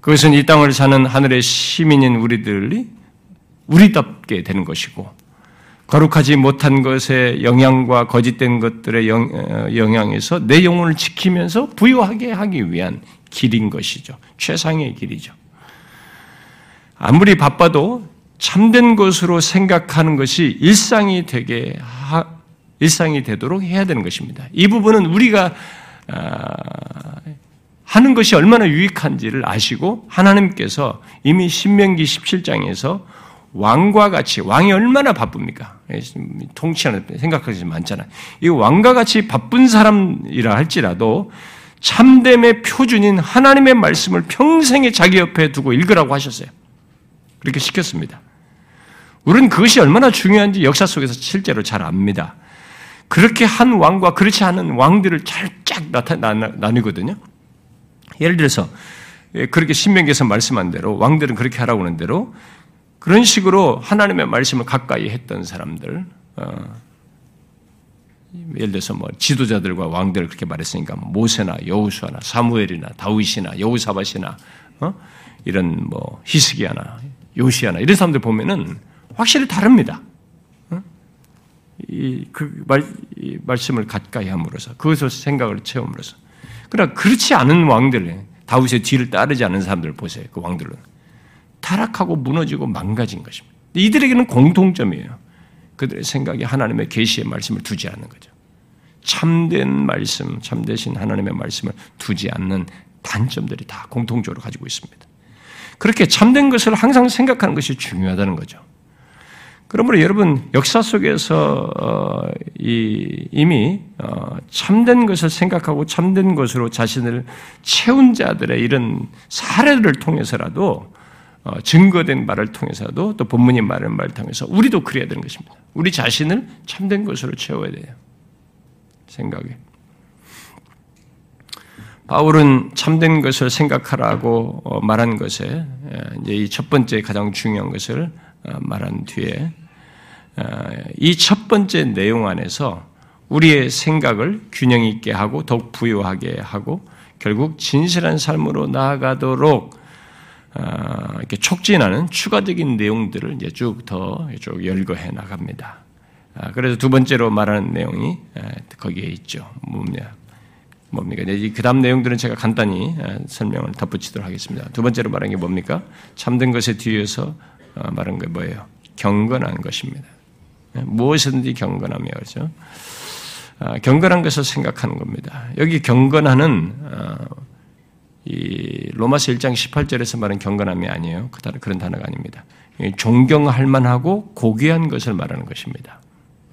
그것은 이 땅을 사는 하늘의 시민인 우리들이 우리답게 되는 것이고 거룩하지 못한 것의 영향과 거짓된 것들의 어, 영향에서 내 영혼을 지키면서 부유하게 하기 위한 길인 것이죠. 최상의 길이죠. 아무리 바빠도 참된 것으로 생각하는 것이 일상이 되게 하, 일상이 되도록 해야 되는 것입니다. 이 부분은 우리가 아, 하는 것이 얼마나 유익한지를 아시고 하나님께서 이미 신명기 17장에서 왕과 같이 왕이 얼마나 바쁩니까? 통치하는 생각하지 많잖아요. 이 왕과 같이 바쁜 사람이라 할지라도 참됨의 표준인 하나님의 말씀을 평생에 자기 옆에 두고 읽으라고 하셨어요. 그렇게 시켰습니다. 우리는 그것이 얼마나 중요한지 역사 속에서 실제로 잘 압니다. 그렇게 한 왕과 그렇지 않은 왕들을 쫙 나뉘거든요. 예를 들어서 예, 그렇게 신명기에서 말씀한 대로 왕들은 그렇게 하라고 하는 대로 그런 식으로 하나님의 말씀을 가까이 했던 사람들 어, 예를 들어서 뭐 지도자들과 왕들을 그렇게 말했으니까 뭐 모세나 여우수아나 사무엘이나 다윗이나 여우사밧이나 어? 이런 뭐 히스기야나 요시아나 이런 사람들 보면은 확실히 다릅니다. 어? 이그 말씀을 가까이 함으로써 그것을 생각을 채움으로써 그러나 그렇지 않은 왕들, 다윗의 뒤를 따르지 않은 사람들 보세요. 그 왕들은 타락하고 무너지고 망가진 것입니다. 이들에게는 공통점이에요. 그들의 생각이 하나님의 계시의 말씀을 두지 않는 거죠. 참된 말씀, 참되신 하나님의 말씀을 두지 않는 단점들이 다 공통적으로 가지고 있습니다. 그렇게 참된 것을 항상 생각하는 것이 중요하다는 거죠. 그러므로 여러분 역사 속에서 어, 이미 어, 참된 것을 생각하고 참된 것으로 자신을 채운 자들의 이런 사례를 통해서라도 어, 증거된 말을 통해서도 또 본문이 말하는 말을 통해서 우리도 그래야 되는 것입니다. 우리 자신을 참된 것으로 채워야 돼요. 생각에. 바울은 참된 것을 생각하라고 말한 것에 이제 이 첫 번째 가장 중요한 것을 말한 뒤에 이 첫 번째 내용 안에서 우리의 생각을 균형 있게 하고 더욱 부유하게 하고 결국 진실한 삶으로 나아가도록 아, 이렇게 촉진하는 추가적인 내용들을 이제 쭉 더 쭉 열거해 나갑니다. 아, 그래서 두 번째로 말하는 내용이 거기에 있죠. 뭡니까? 뭡니까? 그 다음 내용들은 제가 간단히 설명을 덧붙이도록 하겠습니다. 두 번째로 말한 게 뭡니까? 참된 것에 뒤에서 어, 말한 게 뭐예요? 경건한 것입니다. 무엇이든지 경건하며 그렇죠. 아, 경건한 것을 생각하는 겁니다. 여기 경건하는 어, 이 로마서 1장 18절에서 말하는 경건함이 아니에요. 그 그런 단어가 아닙니다. 존경할 만하고 고귀한 것을 말하는 것입니다.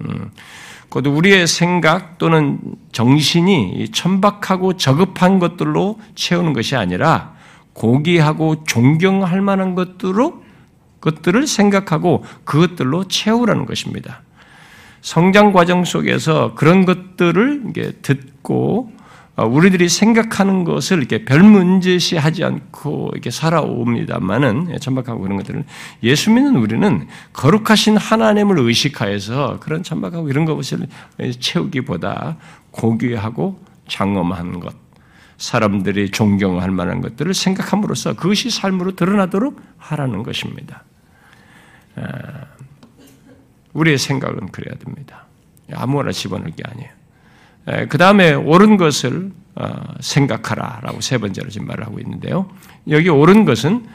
음, 곧 우리의 생각 또는 정신이 천박하고 저급한 것들로 채우는 것이 아니라 고귀하고 존경할 만한 것들로 것들을 생각하고 그것들로 채우라는 것입니다. 성장 과정 속에서 그런 것들을 듣고 어, 우리들이 생각하는 것을 이렇게 별 문제시 하지 않고 이렇게 살아옵니다만은 예, 천박하고 그런 것들은 예수 믿는 우리는 거룩하신 하나님을 의식하여서 그런 천박하고 이런 것을 채우기보다 고귀하고 장엄한 것, 사람들이 존경할 만한 것들을 생각함으로써 그것이 삶으로 드러나도록 하라는 것입니다. 아, 우리의 생각은 그래야 됩니다. 아무거나 집어넣을 게 아니에요. 그 다음에 옳은 것을 어, 생각하라라고 세 번째로 지금 말을 하고 있는데요. 여기 옳은 것은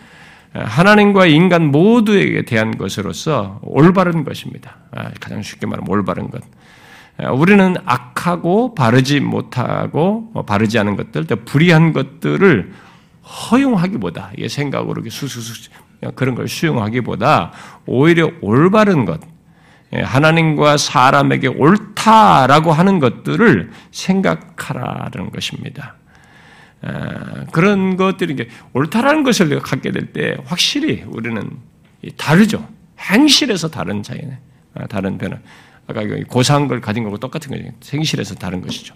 하나님과 인간 모두에게 대한 것으로서 올바른 것입니다. 아, 가장 쉽게 말하면 올바른 것. 우리는 악하고 바르지 못하고 뭐 바르지 않은 것들, 또 불의한 것들을 허용하기보다 이게 생각으로 수수수 그런 걸 수용하기보다 오히려 올바른 것, 예, 하나님과 사람에게 옳다라고 하는 것들을 생각하라는 것입니다. 아, 그런 것들이 옳다라는 것을 갖게 될 때 확실히 우리는 다르죠. 행실에서 다른 차이네. 아, 다른 변화. 아까 고상한 걸 가진 거고 똑같은 거죠. 생실에서 다른 것이죠.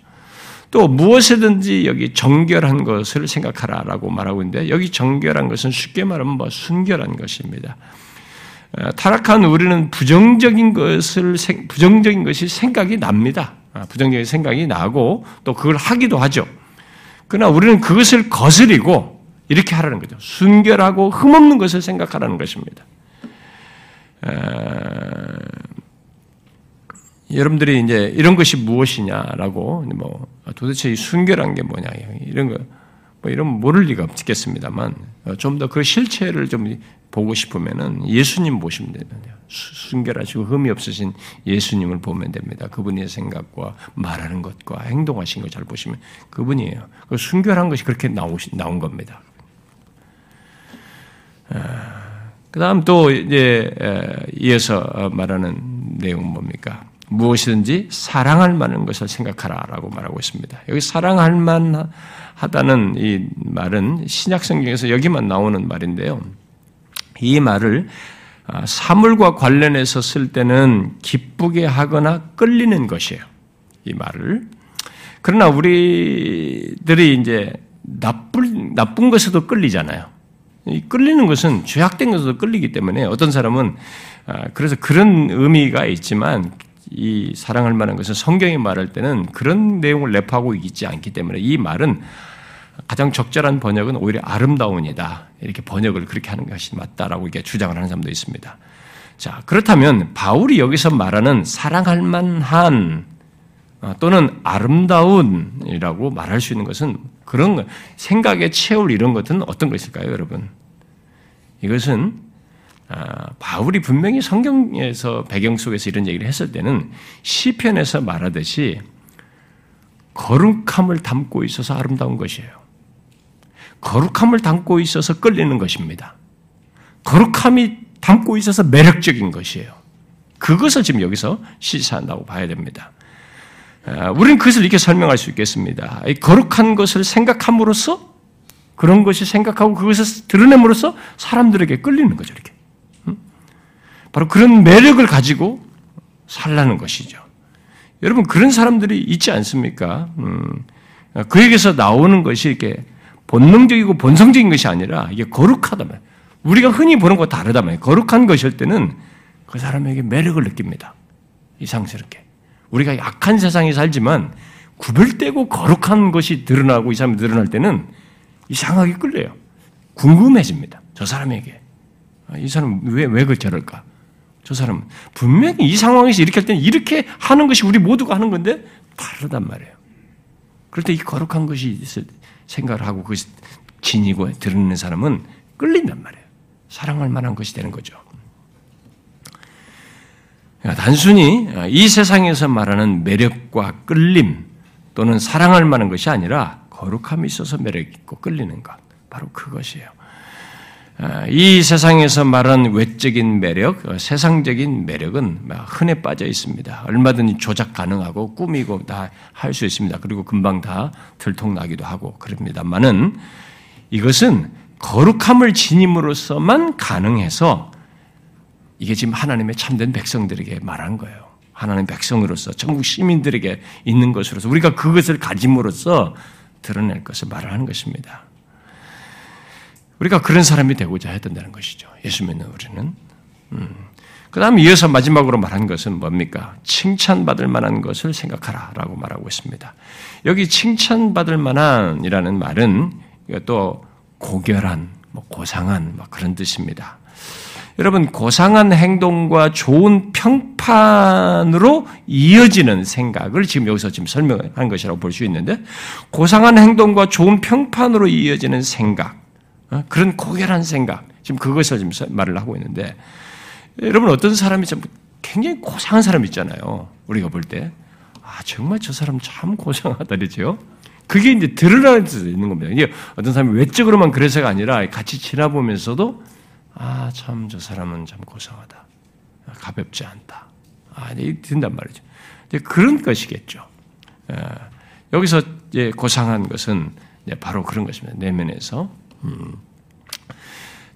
또 무엇이든지 여기 정결한 것을 생각하라라고 말하고 있는데 여기 정결한 것은 쉽게 말하면 뭐 순결한 것입니다. 어, 타락한 우리는 부정적인 것을 부정적인 것이 생각이 납니다. 아, 부정적인 생각이 나고 또 그걸 하기도 하죠. 그러나 우리는 그것을 거스리고 이렇게 하라는 거죠. 순결하고 흠없는 것을 생각하라는 것입니다. 어, 여러분들이 이제 이런 것이 무엇이냐라고 뭐 도대체 이 순결한 게 뭐냐 이런 거 뭐 이런 모를 리가 없겠습니다만 어, 좀더 그 실체를 좀 보고 싶으면은 예수님 보시면 되는데요. 순결하시고 흠이 없으신 예수님을 보면 됩니다. 그분의 생각과 말하는 것과 행동하신 걸잘 보시면 그분이에요. 그 순결한 것이 그렇게 나오신 나온 겁니다. 아, 그 다음 또 이제 이어서 말하는 내용은 뭡니까? 무엇이든지 사랑할 만한 것을 생각하라라고 말하고 있습니다. 여기 사랑할 만 하다는 이 말은 신약 성경에서 여기만 나오는 말인데요. 이 말을 아, 사물과 관련해서 쓸 때는 기쁘게 하거나 끌리는 것이에요. 이 말을. 그러나 우리들이 이제 나쁜, 나쁜 것에도 끌리잖아요. 끌리는 것은 죄악된 것에도 끌리기 때문에 어떤 사람은 아, 그래서 그런 의미가 있지만 이 사랑할 만한 것은 성경이 말할 때는 그런 내용을 내포하고 있지 않기 때문에 이 말은 가장 적절한 번역은 오히려 아름다운이다. 이렇게 번역을 그렇게 하는 것이 맞다라고 이렇게 주장을 하는 사람도 있습니다. 자, 그렇다면 바울이 여기서 말하는 사랑할 만한 어, 또는 아름다운이라고 말할 수 있는 것은 그런 생각에 채울 이런 것은 어떤 것일까요, 여러분? 이것은 아, 바울이 분명히 성경에서 배경 속에서 이런 얘기를 했을 때는 시편에서 말하듯이 거룩함을 담고 있어서 아름다운 것이에요. 거룩함을 담고 있어서 끌리는 것입니다. 거룩함이 담고 있어서 매력적인 것이에요. 그것을 지금 여기서 시사한다고 봐야 됩니다. 아, 우리는 그것을 이렇게 설명할 수 있겠습니다. 거룩한 것을 생각함으로써 그런 것이 생각하고 그것을 드러냄으로써 사람들에게 끌리는 거죠, 이렇게. 바로 그런 매력을 가지고 살라는 것이죠. 여러분 그런 사람들이 있지 않습니까? 음, 그에게서 나오는 것이 이렇게 본능적이고 본성적인 것이 아니라 이게 거룩하다면 우리가 흔히 보는 것 다르다면 거룩한 것일 때는 그 사람에게 매력을 느낍니다. 이상스럽게 우리가 약한 세상에 살지만 구별되고 거룩한 것이 드러나고 이 사람이 드러날 때는 이상하게 끌려요. 궁금해집니다. 저 사람에게. 아, 이 사람 왜, 왜 그 저럴까? 저 사람은 분명히 이 상황에서 이렇게 할 때는 이렇게 하는 것이 우리 모두가 하는 건데 다르단 말이에요. 그럴 때 이 거룩한 것이 있을 생각을 하고 그 지니고 드러내는 사람은 끌린단 말이에요. 사랑할 만한 것이 되는 거죠. 단순히 이 세상에서 말하는 매력과 끌림 또는 사랑할 만한 것이 아니라 거룩함이 있어서 매력 있고 끌리는 것. 바로 그것이에요. 아, 이 세상에서 말하는 외적인 매력, 어, 세상적인 매력은 흔해 빠져 있습니다. 얼마든지 조작 가능하고 꾸미고 다 할 수 있습니다. 그리고 금방 다 들통나기도 하고 그럽니다만은 이것은 거룩함을 지님으로써만 가능해서 이게 지금 하나님의 참된 백성들에게 말한 거예요. 하나님 백성으로서 전국 시민들에게 있는 것으로서 우리가 그것을 가짐으로써 드러낼 것을 말을 하는 것입니다. 우리가 그런 사람이 되고자 된다는 것이죠. 예수 믿는 우리는. 음. 그 다음 이어서 마지막으로 말한 것은 뭡니까? 칭찬받을 만한 것을 생각하라 라고 말하고 있습니다. 여기 칭찬받을 만한 이라는 말은 또 고결한, 뭐 고상한 뭐 그런 뜻입니다. 여러분, 고상한 행동과 좋은 평판으로 이어지는 생각을 지금 여기서 지금 설명한 것이라고 볼 수 있는데, 고상한 행동과 좋은 평판으로 이어지는 생각, 어? 그런 고결한 생각, 지금 그것을 지금 말을 하고 있는데, 여러분 어떤 사람이 좀 굉장히 고상한 사람 있잖아요. 우리가 볼 때. 아, 정말 저 사람 참 고상하다, 그죠? 그게 이제 드러나는 수 있는 겁니다. 이게 어떤 사람이 외적으로만 그래서가 아니라 같이 지나보면서도 아, 참, 저 사람은 참 고상하다. 가볍지 않다. 아, 이 든단 말이죠. 그런 것이겠죠. 예, 여기서 이제 고상한 것은 바로 그런 것입니다. 내면에서. 음.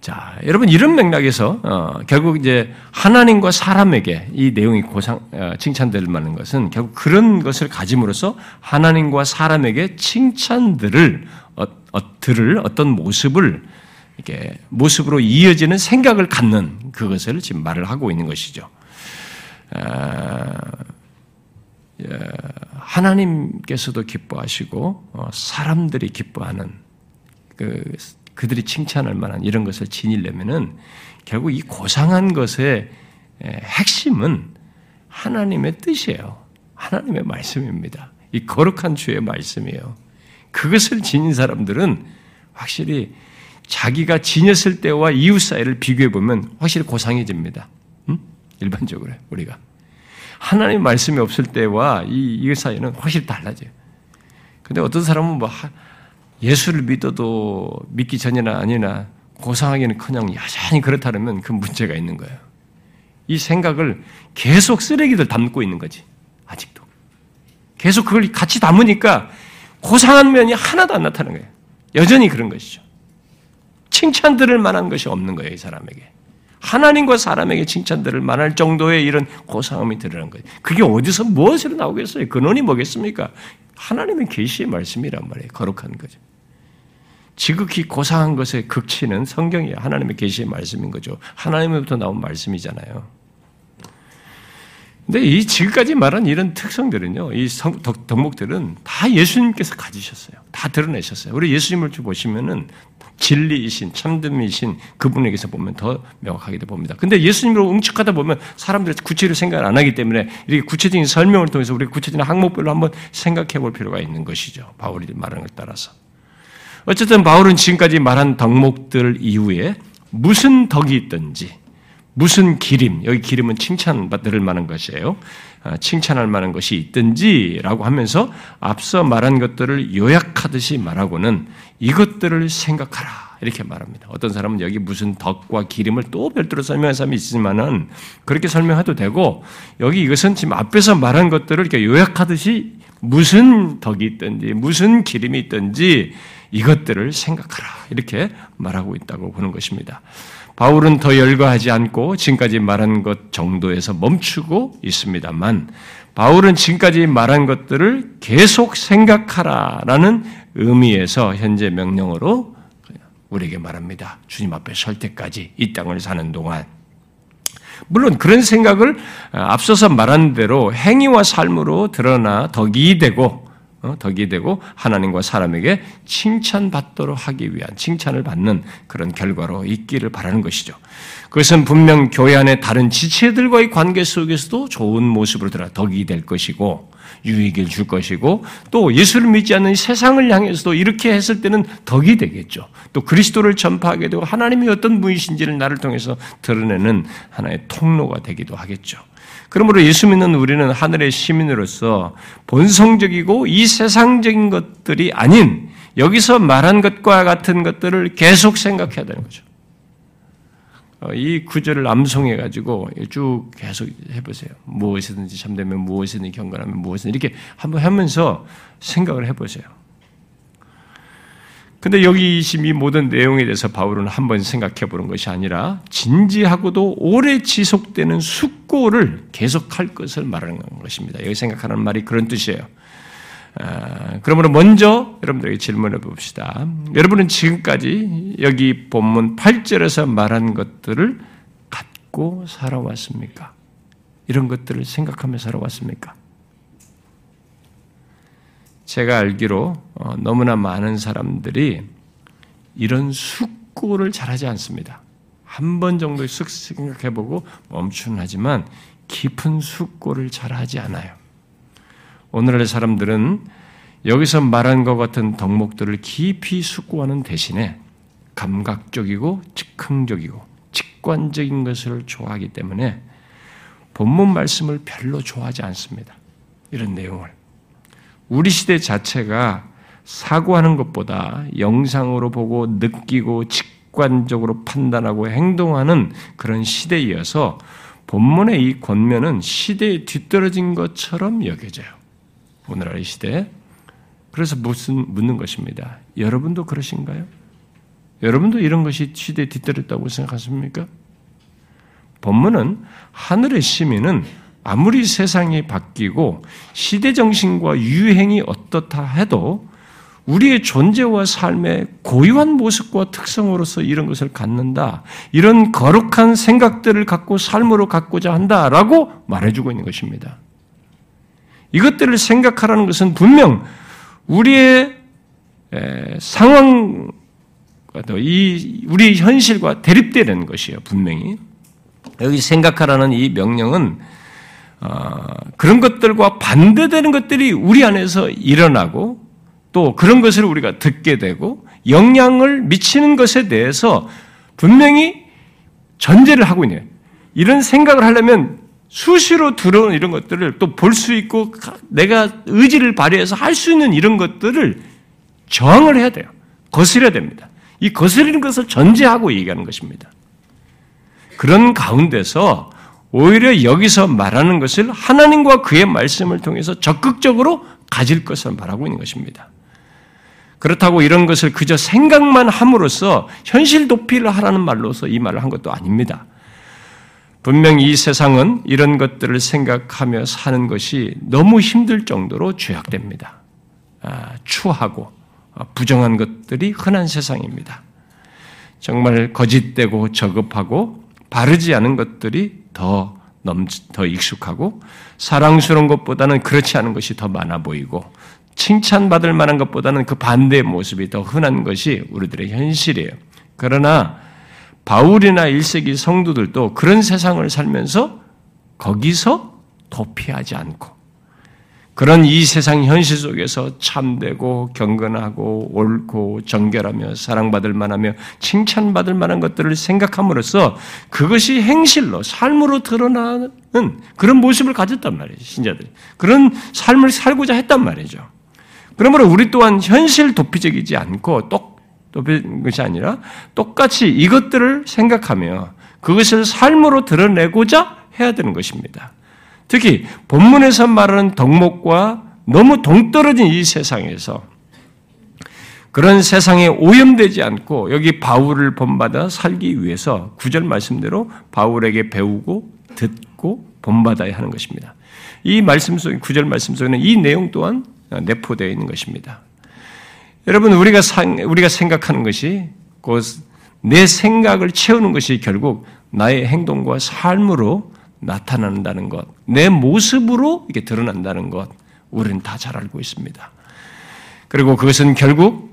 자, 여러분 이런 맥락에서 어, 결국 이제 하나님과 사람에게 이 내용이 고상 어, 칭찬될 만한 것은 결국 그런 것을 가짐으로써 하나님과 사람에게 칭찬들을 어, 어 들을 어떤 모습을 이렇게 모습으로 이어지는 생각을 갖는 그것을 지금 말을 하고 있는 것이죠. 아, 예, 하나님께서도 기뻐하시고 어, 사람들이 기뻐하는 그 그들이 칭찬할 만한 이런 것을 지니려면은 결국 이 고상한 것의 핵심은 하나님의 뜻이에요. 하나님의 말씀입니다. 이 거룩한 주의 말씀이에요. 그것을 지닌 사람들은 확실히 자기가 지녔을 때와 이웃 사이를 비교해 보면 확실히 고상해집니다. 음? 일반적으로 우리가 하나님 말씀이 없을 때와 이 이웃 사이는 확실히 달라져요. 근데 어떤 사람은 뭐 예수를 믿어도 믿기 전이나 아니나 고상하기는 커녕 여전히 그렇다면 그 문제가 있는 거예요. 이 생각을 계속 쓰레기들 담고 있는 거지 아직도 계속 그걸 같이 담으니까 고상한 면이 하나도 안 나타나는 거예요. 여전히 그런 것이죠. 칭찬 들을 만한 것이 없는 거예요, 이 사람에게. 하나님과 사람에게 칭찬 들을 만할 정도의 이런 고상함이 드러난 거예요. 그게 어디서 무엇으로 나오겠어요? 근원이 뭐겠습니까? 하나님의 계시의 말씀이란 말이에요. 거룩한 거죠. 지극히 고상한 것의 극치는 성경이에요. 하나님의 계시의 말씀인 거죠. 하나님으로부터 나온 말씀이잖아요. 근데 이 지금까지 말한 이런 특성들은요, 이 성, 덕목들은 다 예수님께서 가지셨어요. 다 드러내셨어요. 우리 예수님을 보시면은 진리이신 참됨이신 그분에게서 보면 더 명확하게 봅니다. 근데 예수님으로 응축하다 보면 사람들이 구체적으로 생각을 안 하기 때문에 이렇게 구체적인 설명을 통해서 우리 구체적인 항목별로 한번 생각해 볼 필요가 있는 것이죠. 바울이 말하는 것 따라서. 어쨌든 바울은 지금까지 말한 덕목들 이후에 무슨 덕이 있든지 무슨 기림, 여기 기림은 칭찬받을 만한 것이에요. 아, 칭찬할 만한 것이 있든지라고 하면서 앞서 말한 것들을 요약하듯이 말하고는 이것들을 생각하라. 이렇게 말합니다. 어떤 사람은 여기 무슨 덕과 기림을 또 별도로 설명한 사람이 있지만은 그렇게 설명해도 되고 여기 이것은 지금 앞에서 말한 것들을 이렇게 요약하듯이 무슨 덕이 있든지 무슨 기림이 있든지 이것들을 생각하라. 이렇게 말하고 있다고 보는 것입니다. 바울은 더 열거하지 않고 지금까지 말한 것 정도에서 멈추고 있습니다만 바울은 지금까지 말한 것들을 계속 생각하라라는 의미에서 현재 명령으로 우리에게 말합니다. 주님 앞에 설 때까지 이 땅을 사는 동안 물론 그런 생각을 앞서서 말한 대로 행위와 삶으로 드러나 덕이 되고 어, 덕이 되고 하나님과 사람에게 칭찬받도록 하기 위한 칭찬을 받는 그런 결과로 있기를 바라는 것이죠. 그것은 분명 교회 안의 다른 지체들과의 관계 속에서도 좋은 모습으로 들어 덕이 될 것이고 유익을 줄 것이고 또 예수를 믿지 않는 세상을 향해서도 이렇게 했을 때는 덕이 되겠죠. 또 그리스도를 전파하게 되고 하나님이 어떤 분이신지를 나를 통해서 드러내는 하나의 통로가 되기도 하겠죠. 그러므로 예수 믿는 우리는 하늘의 시민으로서 본성적이고 이 세상적인 것들이 아닌 여기서 말한 것과 같은 것들을 계속 생각해야 되는 거죠. 어, 이 구절을 암송해 가지고 쭉 계속 해보세요. 무엇이든지 참되면 무엇이든지 경건하면 무엇이든 이렇게 한번 하면서 생각을 해보세요. 근데 여기 이 모든 내용에 대해서 바울은 한번 생각해 보는 것이 아니라 진지하고도 오래 지속되는 숙고를 계속할 것을 말하는 것입니다. 여기 생각하는 말이 그런 뜻이에요. 아, 그러므로 먼저 여러분들에게 질문해 봅시다. 여러분은 지금까지 여기 본문 8절에서 말한 것들을 갖고 살아왔습니까? 이런 것들을 생각하며 살아왔습니까? 제가 알기로 어, 너무나 많은 사람들이 이런 숙고를 잘하지 않습니다. 한 번 정도 쓱 생각해보고 멈추는 하지만 깊은 숙고를 잘하지 않아요. 오늘의 사람들은 여기서 말한 것 같은 덕목들을 깊이 숙고하는 대신에 감각적이고 즉흥적이고 직관적인 것을 좋아하기 때문에 본문 말씀을 별로 좋아하지 않습니다. 이런 내용을. 우리 시대 자체가 사고하는 것보다 영상으로 보고 느끼고 직관적으로 판단하고 행동하는 그런 시대이어서 본문의 이 권면은 시대에 뒤떨어진 것처럼 여겨져요. 오늘날의 시대. 그래서 무슨 묻는 것입니다. 여러분도 그러신가요? 여러분도 이런 것이 시대에 뒤떨어졌다고 생각하십니까? 본문은 하늘의 시민은 아무리 세상이 바뀌고 시대 정신과 유행이 어떻다 해도 우리의 존재와 삶의 고유한 모습과 특성으로서 이런 것을 갖는다. 이런 거룩한 생각들을 갖고 삶으로 갖고자 한다라고 말해주고 있는 것입니다. 이것들을 생각하라는 것은 분명 우리의 상황, 이 우리 현실과 대립되는 것이에요. 분명히 여기 생각하라는 이 명령은 어, 그런 것들과 반대되는 것들이 우리 안에서 일어나고 또 그런 것을 우리가 듣게 되고 영향을 미치는 것에 대해서 분명히 전제를 하고 있네요. 이런 생각을 하려면 수시로 들어온 이런 것들을 또 볼 수 있고 내가 의지를 발휘해서 할 수 있는 이런 것들을 저항을 해야 돼요. 거스려야 됩니다. 이 거스리는 것을 전제하고 얘기하는 것입니다. 그런 가운데서 오히려 여기서 말하는 것을 하나님과 그의 말씀을 통해서 적극적으로 가질 것을 말하고 있는 것입니다. 그렇다고 이런 것을 그저 생각만 함으로써 현실 도피를 하라는 말로서 이 말을 한 것도 아닙니다. 분명히 이 세상은 이런 것들을 생각하며 사는 것이 너무 힘들 정도로 죄악됩니다. 아, 추하고 부정한 것들이 흔한 세상입니다. 정말 거짓되고 저급하고 바르지 않은 것들이 더 넘, 더 익숙하고 사랑스러운 것보다는 그렇지 않은 것이 더 많아 보이고 칭찬받을 만한 것보다는 그 반대의 모습이 더 흔한 것이 우리들의 현실이에요. 그러나 바울이나 1세기 성도들도 그런 세상을 살면서 거기서 도피하지 않고 그런 이 세상 현실 속에서 참되고 경건하고 옳고 정결하며 사랑받을 만하며 칭찬받을 만한 것들을 생각함으로써 그것이 행실로 삶으로 드러나는 그런 모습을 가졌단 말이죠 신자들이 그런 삶을 살고자 했단 말이죠. 그러므로 우리 또한 현실 도피적이지 않고 똑 도피는 것이 아니라 똑같이 이것들을 생각하며 그것을 삶으로 드러내고자 해야 되는 것입니다. 특히 본문에서 말하는 덕목과 너무 동떨어진 이 세상에서 그런 세상에 오염되지 않고 여기 바울을 본받아 살기 위해서 구절 말씀대로 바울에게 배우고 듣고 본받아야 하는 것입니다. 이 말씀 속 구절 말씀 속에는 이 내용 또한 내포되어 있는 것입니다. 여러분 우리가 상, 우리가 생각하는 것이 곧 내 생각을 채우는 것이 결국 나의 행동과 삶으로 나타난다는 것, 내 모습으로 이게 드러난다는 것, 우리는 다 잘 알고 있습니다. 그리고 그것은 결국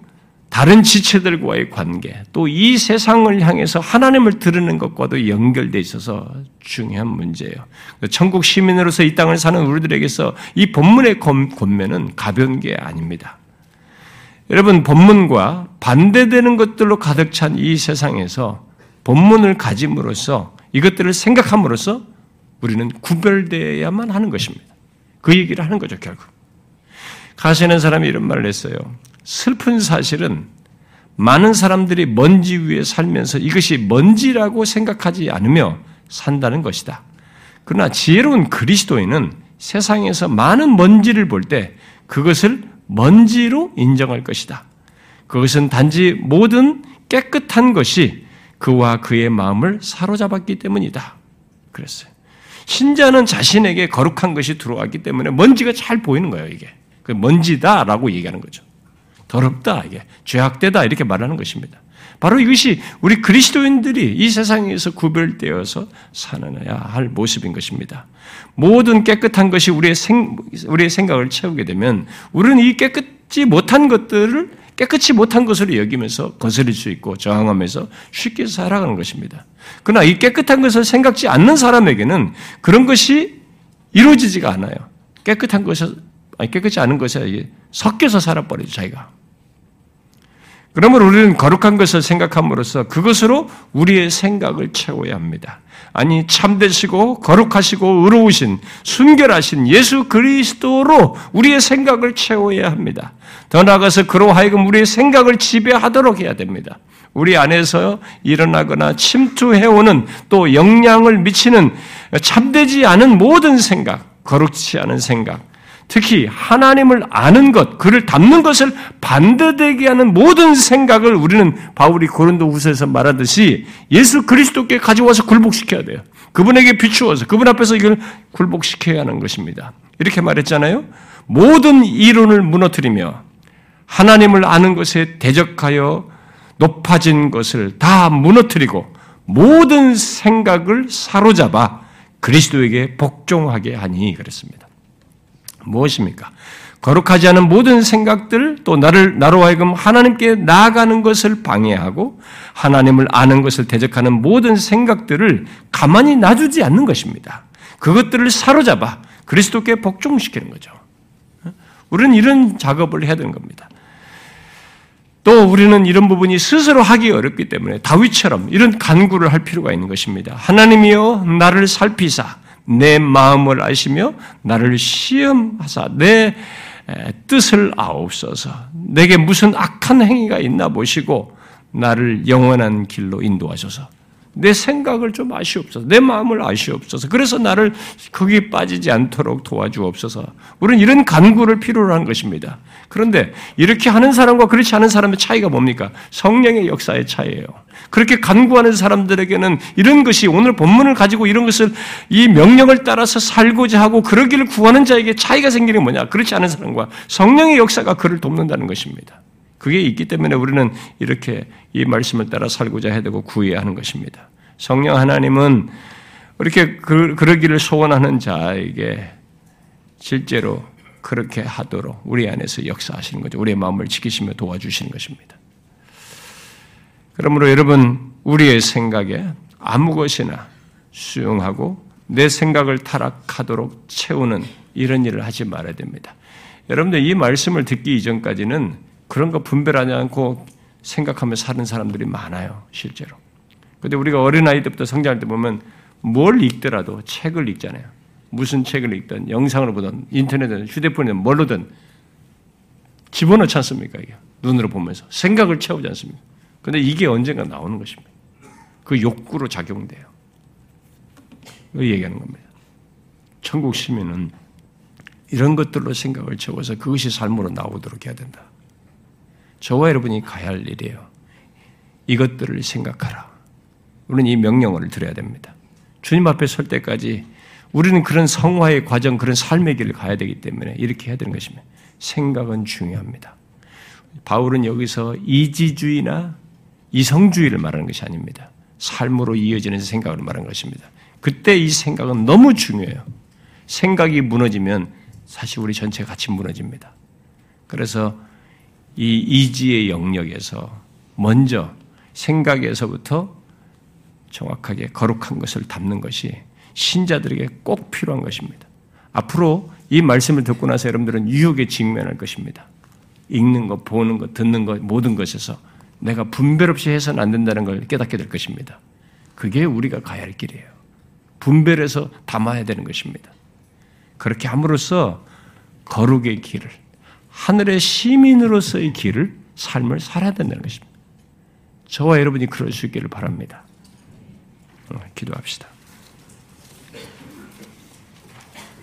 다른 지체들과의 관계, 또 이 세상을 향해서 하나님을 들으는 것과도 연결되어 있어서 중요한 문제예요. 천국 시민으로서 이 땅을 사는 우리들에게서 이 본문의 권면은 가벼운 게 아닙니다. 여러분, 본문과 반대되는 것들로 가득 찬 이 세상에서 본문을 가짐으로써 이것들을 생각함으로써 우리는 구별되어야만 하는 것입니다. 그 얘기를 하는 거죠, 결국. 가시는 사람이 이런 말을 했어요. 슬픈 사실은 많은 사람들이 먼지 위에 살면서 이것이 먼지라고 생각하지 않으며 산다는 것이다. 그러나 지혜로운 그리스도인은 세상에서 많은 먼지를 볼 때 그것을 먼지로 인정할 것이다. 그것은 단지 모든 깨끗한 것이 그와 그의 마음을 사로잡았기 때문이다. 그랬어요. 신자는 자신에게 거룩한 것이 들어왔기 때문에 먼지가 잘 보이는 거예요, 이게. 그 먼지다라고 얘기하는 거죠. 더럽다, 이게. 죄악되다, 이렇게 말하는 것입니다. 바로 이것이 우리 그리스도인들이 이 세상에서 구별되어서 살아야 할 모습인 것입니다. 모든 깨끗한 것이 우리의, 생, 우리의 생각을 채우게 되면 우리는 이 깨끗지 못한 것들을 깨끗이 못한 것으로 여기면서 거스릴 수 있고 저항하면서 쉽게 살아가는 것입니다. 그러나 이 깨끗한 것을 생각지 않는 사람에게는 그런 것이 이루어지지가 않아요. 깨끗한 것을, 아니, 깨끗지 않은 것에 섞여서 살아버리죠, 자기가. 그러므로 우리는 거룩한 것을 생각함으로써 그것으로 우리의 생각을 채워야 합니다. 아니 참되시고 거룩하시고 의로우신 순결하신 예수 그리스도로 우리의 생각을 채워야 합니다. 더 나아가서 그로 하여금 우리의 생각을 지배하도록 해야 됩니다. 우리 안에서 일어나거나 침투해오는 또 영향을 미치는 참되지 않은 모든 생각, 거룩치 않은 생각, 특히 하나님을 아는 것, 그를 담는 것을 반대되게 하는 모든 생각을 우리는 바울이 고린도 후서에서 말하듯이 예수 그리스도께 가져와서 굴복시켜야 돼요. 그분에게 비추어서 그분 앞에서 이걸 굴복시켜야 하는 것입니다. 이렇게 말했잖아요. 모든 이론을 무너뜨리며 하나님을 아는 것에 대적하여 높아진 것을 다 무너뜨리고 모든 생각을 사로잡아 그리스도에게 복종하게 하니 그랬습니다. 무엇입니까? 거룩하지 않은 모든 생각들 또 나를 나로 하여금 하나님께 나아가는 것을 방해하고 하나님을 아는 것을 대적하는 모든 생각들을 가만히 놔두지 않는 것입니다. 그것들을 사로잡아 그리스도께 복종시키는 거죠. 우리는 이런 작업을 해야 되는 겁니다. 또 우리는 이런 부분이 스스로 하기 어렵기 때문에 다윗처럼 이런 간구를 할 필요가 있는 것입니다. 하나님이여 나를 살피사 내 마음을 아시며 나를 시험하사 내 뜻을 아옵소서. 내게 무슨 악한 행위가 있나 보시고 나를 영원한 길로 인도하소서. 내 생각을 좀 아시옵소서. 내 마음을 아시옵소서. 그래서 나를 거기에 빠지지 않도록 도와주옵소서. 우리는 이런 간구를 필요로 하는 것입니다. 그런데 이렇게 하는 사람과 그렇지 않은 사람의 차이가 뭡니까? 성령의 역사의 차이예요. 그렇게 간구하는 사람들에게는 이런 것이 오늘 본문을 가지고 이런 것을 이 명령을 따라서 살고자 하고 그러기를 구하는 자에게 차이가 생기는 뭐냐? 그렇지 않은 사람과 성령의 역사가 그를 돕는다는 것입니다. 그게 있기 때문에 우리는 이렇게 이 말씀을 따라 살고자 해야 되고 구해야 하는 것입니다. 성령 하나님은 이렇게 그, 그러기를 소원하는 자에게 실제로 그렇게 하도록 우리 안에서 역사하시는 거죠. 우리의 마음을 지키시며 도와주시는 것입니다. 그러므로 여러분, 우리의 생각에 아무 것이나 수용하고 내 생각을 타락하도록 채우는 이런 일을 하지 말아야 됩니다. 여러분들 이 말씀을 듣기 이전까지는 그런 거 분별하지 않고 생각하며 사는 사람들이 많아요, 실제로. 근데 우리가 어린아이 때부터 성장할 때 보면 뭘 읽더라도 책을 읽잖아요. 무슨 책을 읽든 영상을 보든 인터넷에 휴대폰에 뭘로든 집어넣지 않습니까? 이게 눈으로 보면서 생각을 채우지 않습니까? 근데 이게 언젠가 나오는 것입니다. 그 욕구로 작용돼요. 이 얘기하는 겁니다. 천국 시민은 이런 것들로 생각을 채워서 그것이 삶으로 나오도록 해야 된다. 저와 여러분이 가야 할 일이에요. 이것들을 생각하라. 우리는 이 명령어를 들어야 됩니다. 주님 앞에 설 때까지 우리는 그런 성화의 과정, 그런 삶의 길을 가야 되기 때문에 이렇게 해야 되는 것입니다. 생각은 중요합니다. 바울은 여기서 이지주의나 이성주의를 말하는 것이 아닙니다. 삶으로 이어지는 생각을 말하는 것입니다. 그때 이 생각은 너무 중요해요. 생각이 무너지면 사실 우리 전체가 같이 무너집니다. 그래서 이 이지의 영역에서 먼저 생각에서부터 정확하게 거룩한 것을 담는 것이 신자들에게 꼭 필요한 것입니다. 앞으로 이 말씀을 듣고 나서 여러분들은 유혹에 직면할 것입니다. 읽는 것, 보는 것, 듣는 것, 모든 것에서 내가 분별 없이 해서는 안 된다는 걸 깨닫게 될 것입니다. 그게 우리가 가야 할 길이에요. 분별해서 담아야 되는 것입니다. 그렇게 함으로써 거룩의 길을, 하늘의 시민으로서의 길을, 삶을 살아야 된다는 것입니다. 저와 여러분이 그럴 수 있기를 바랍니다. 어, 기도합시다.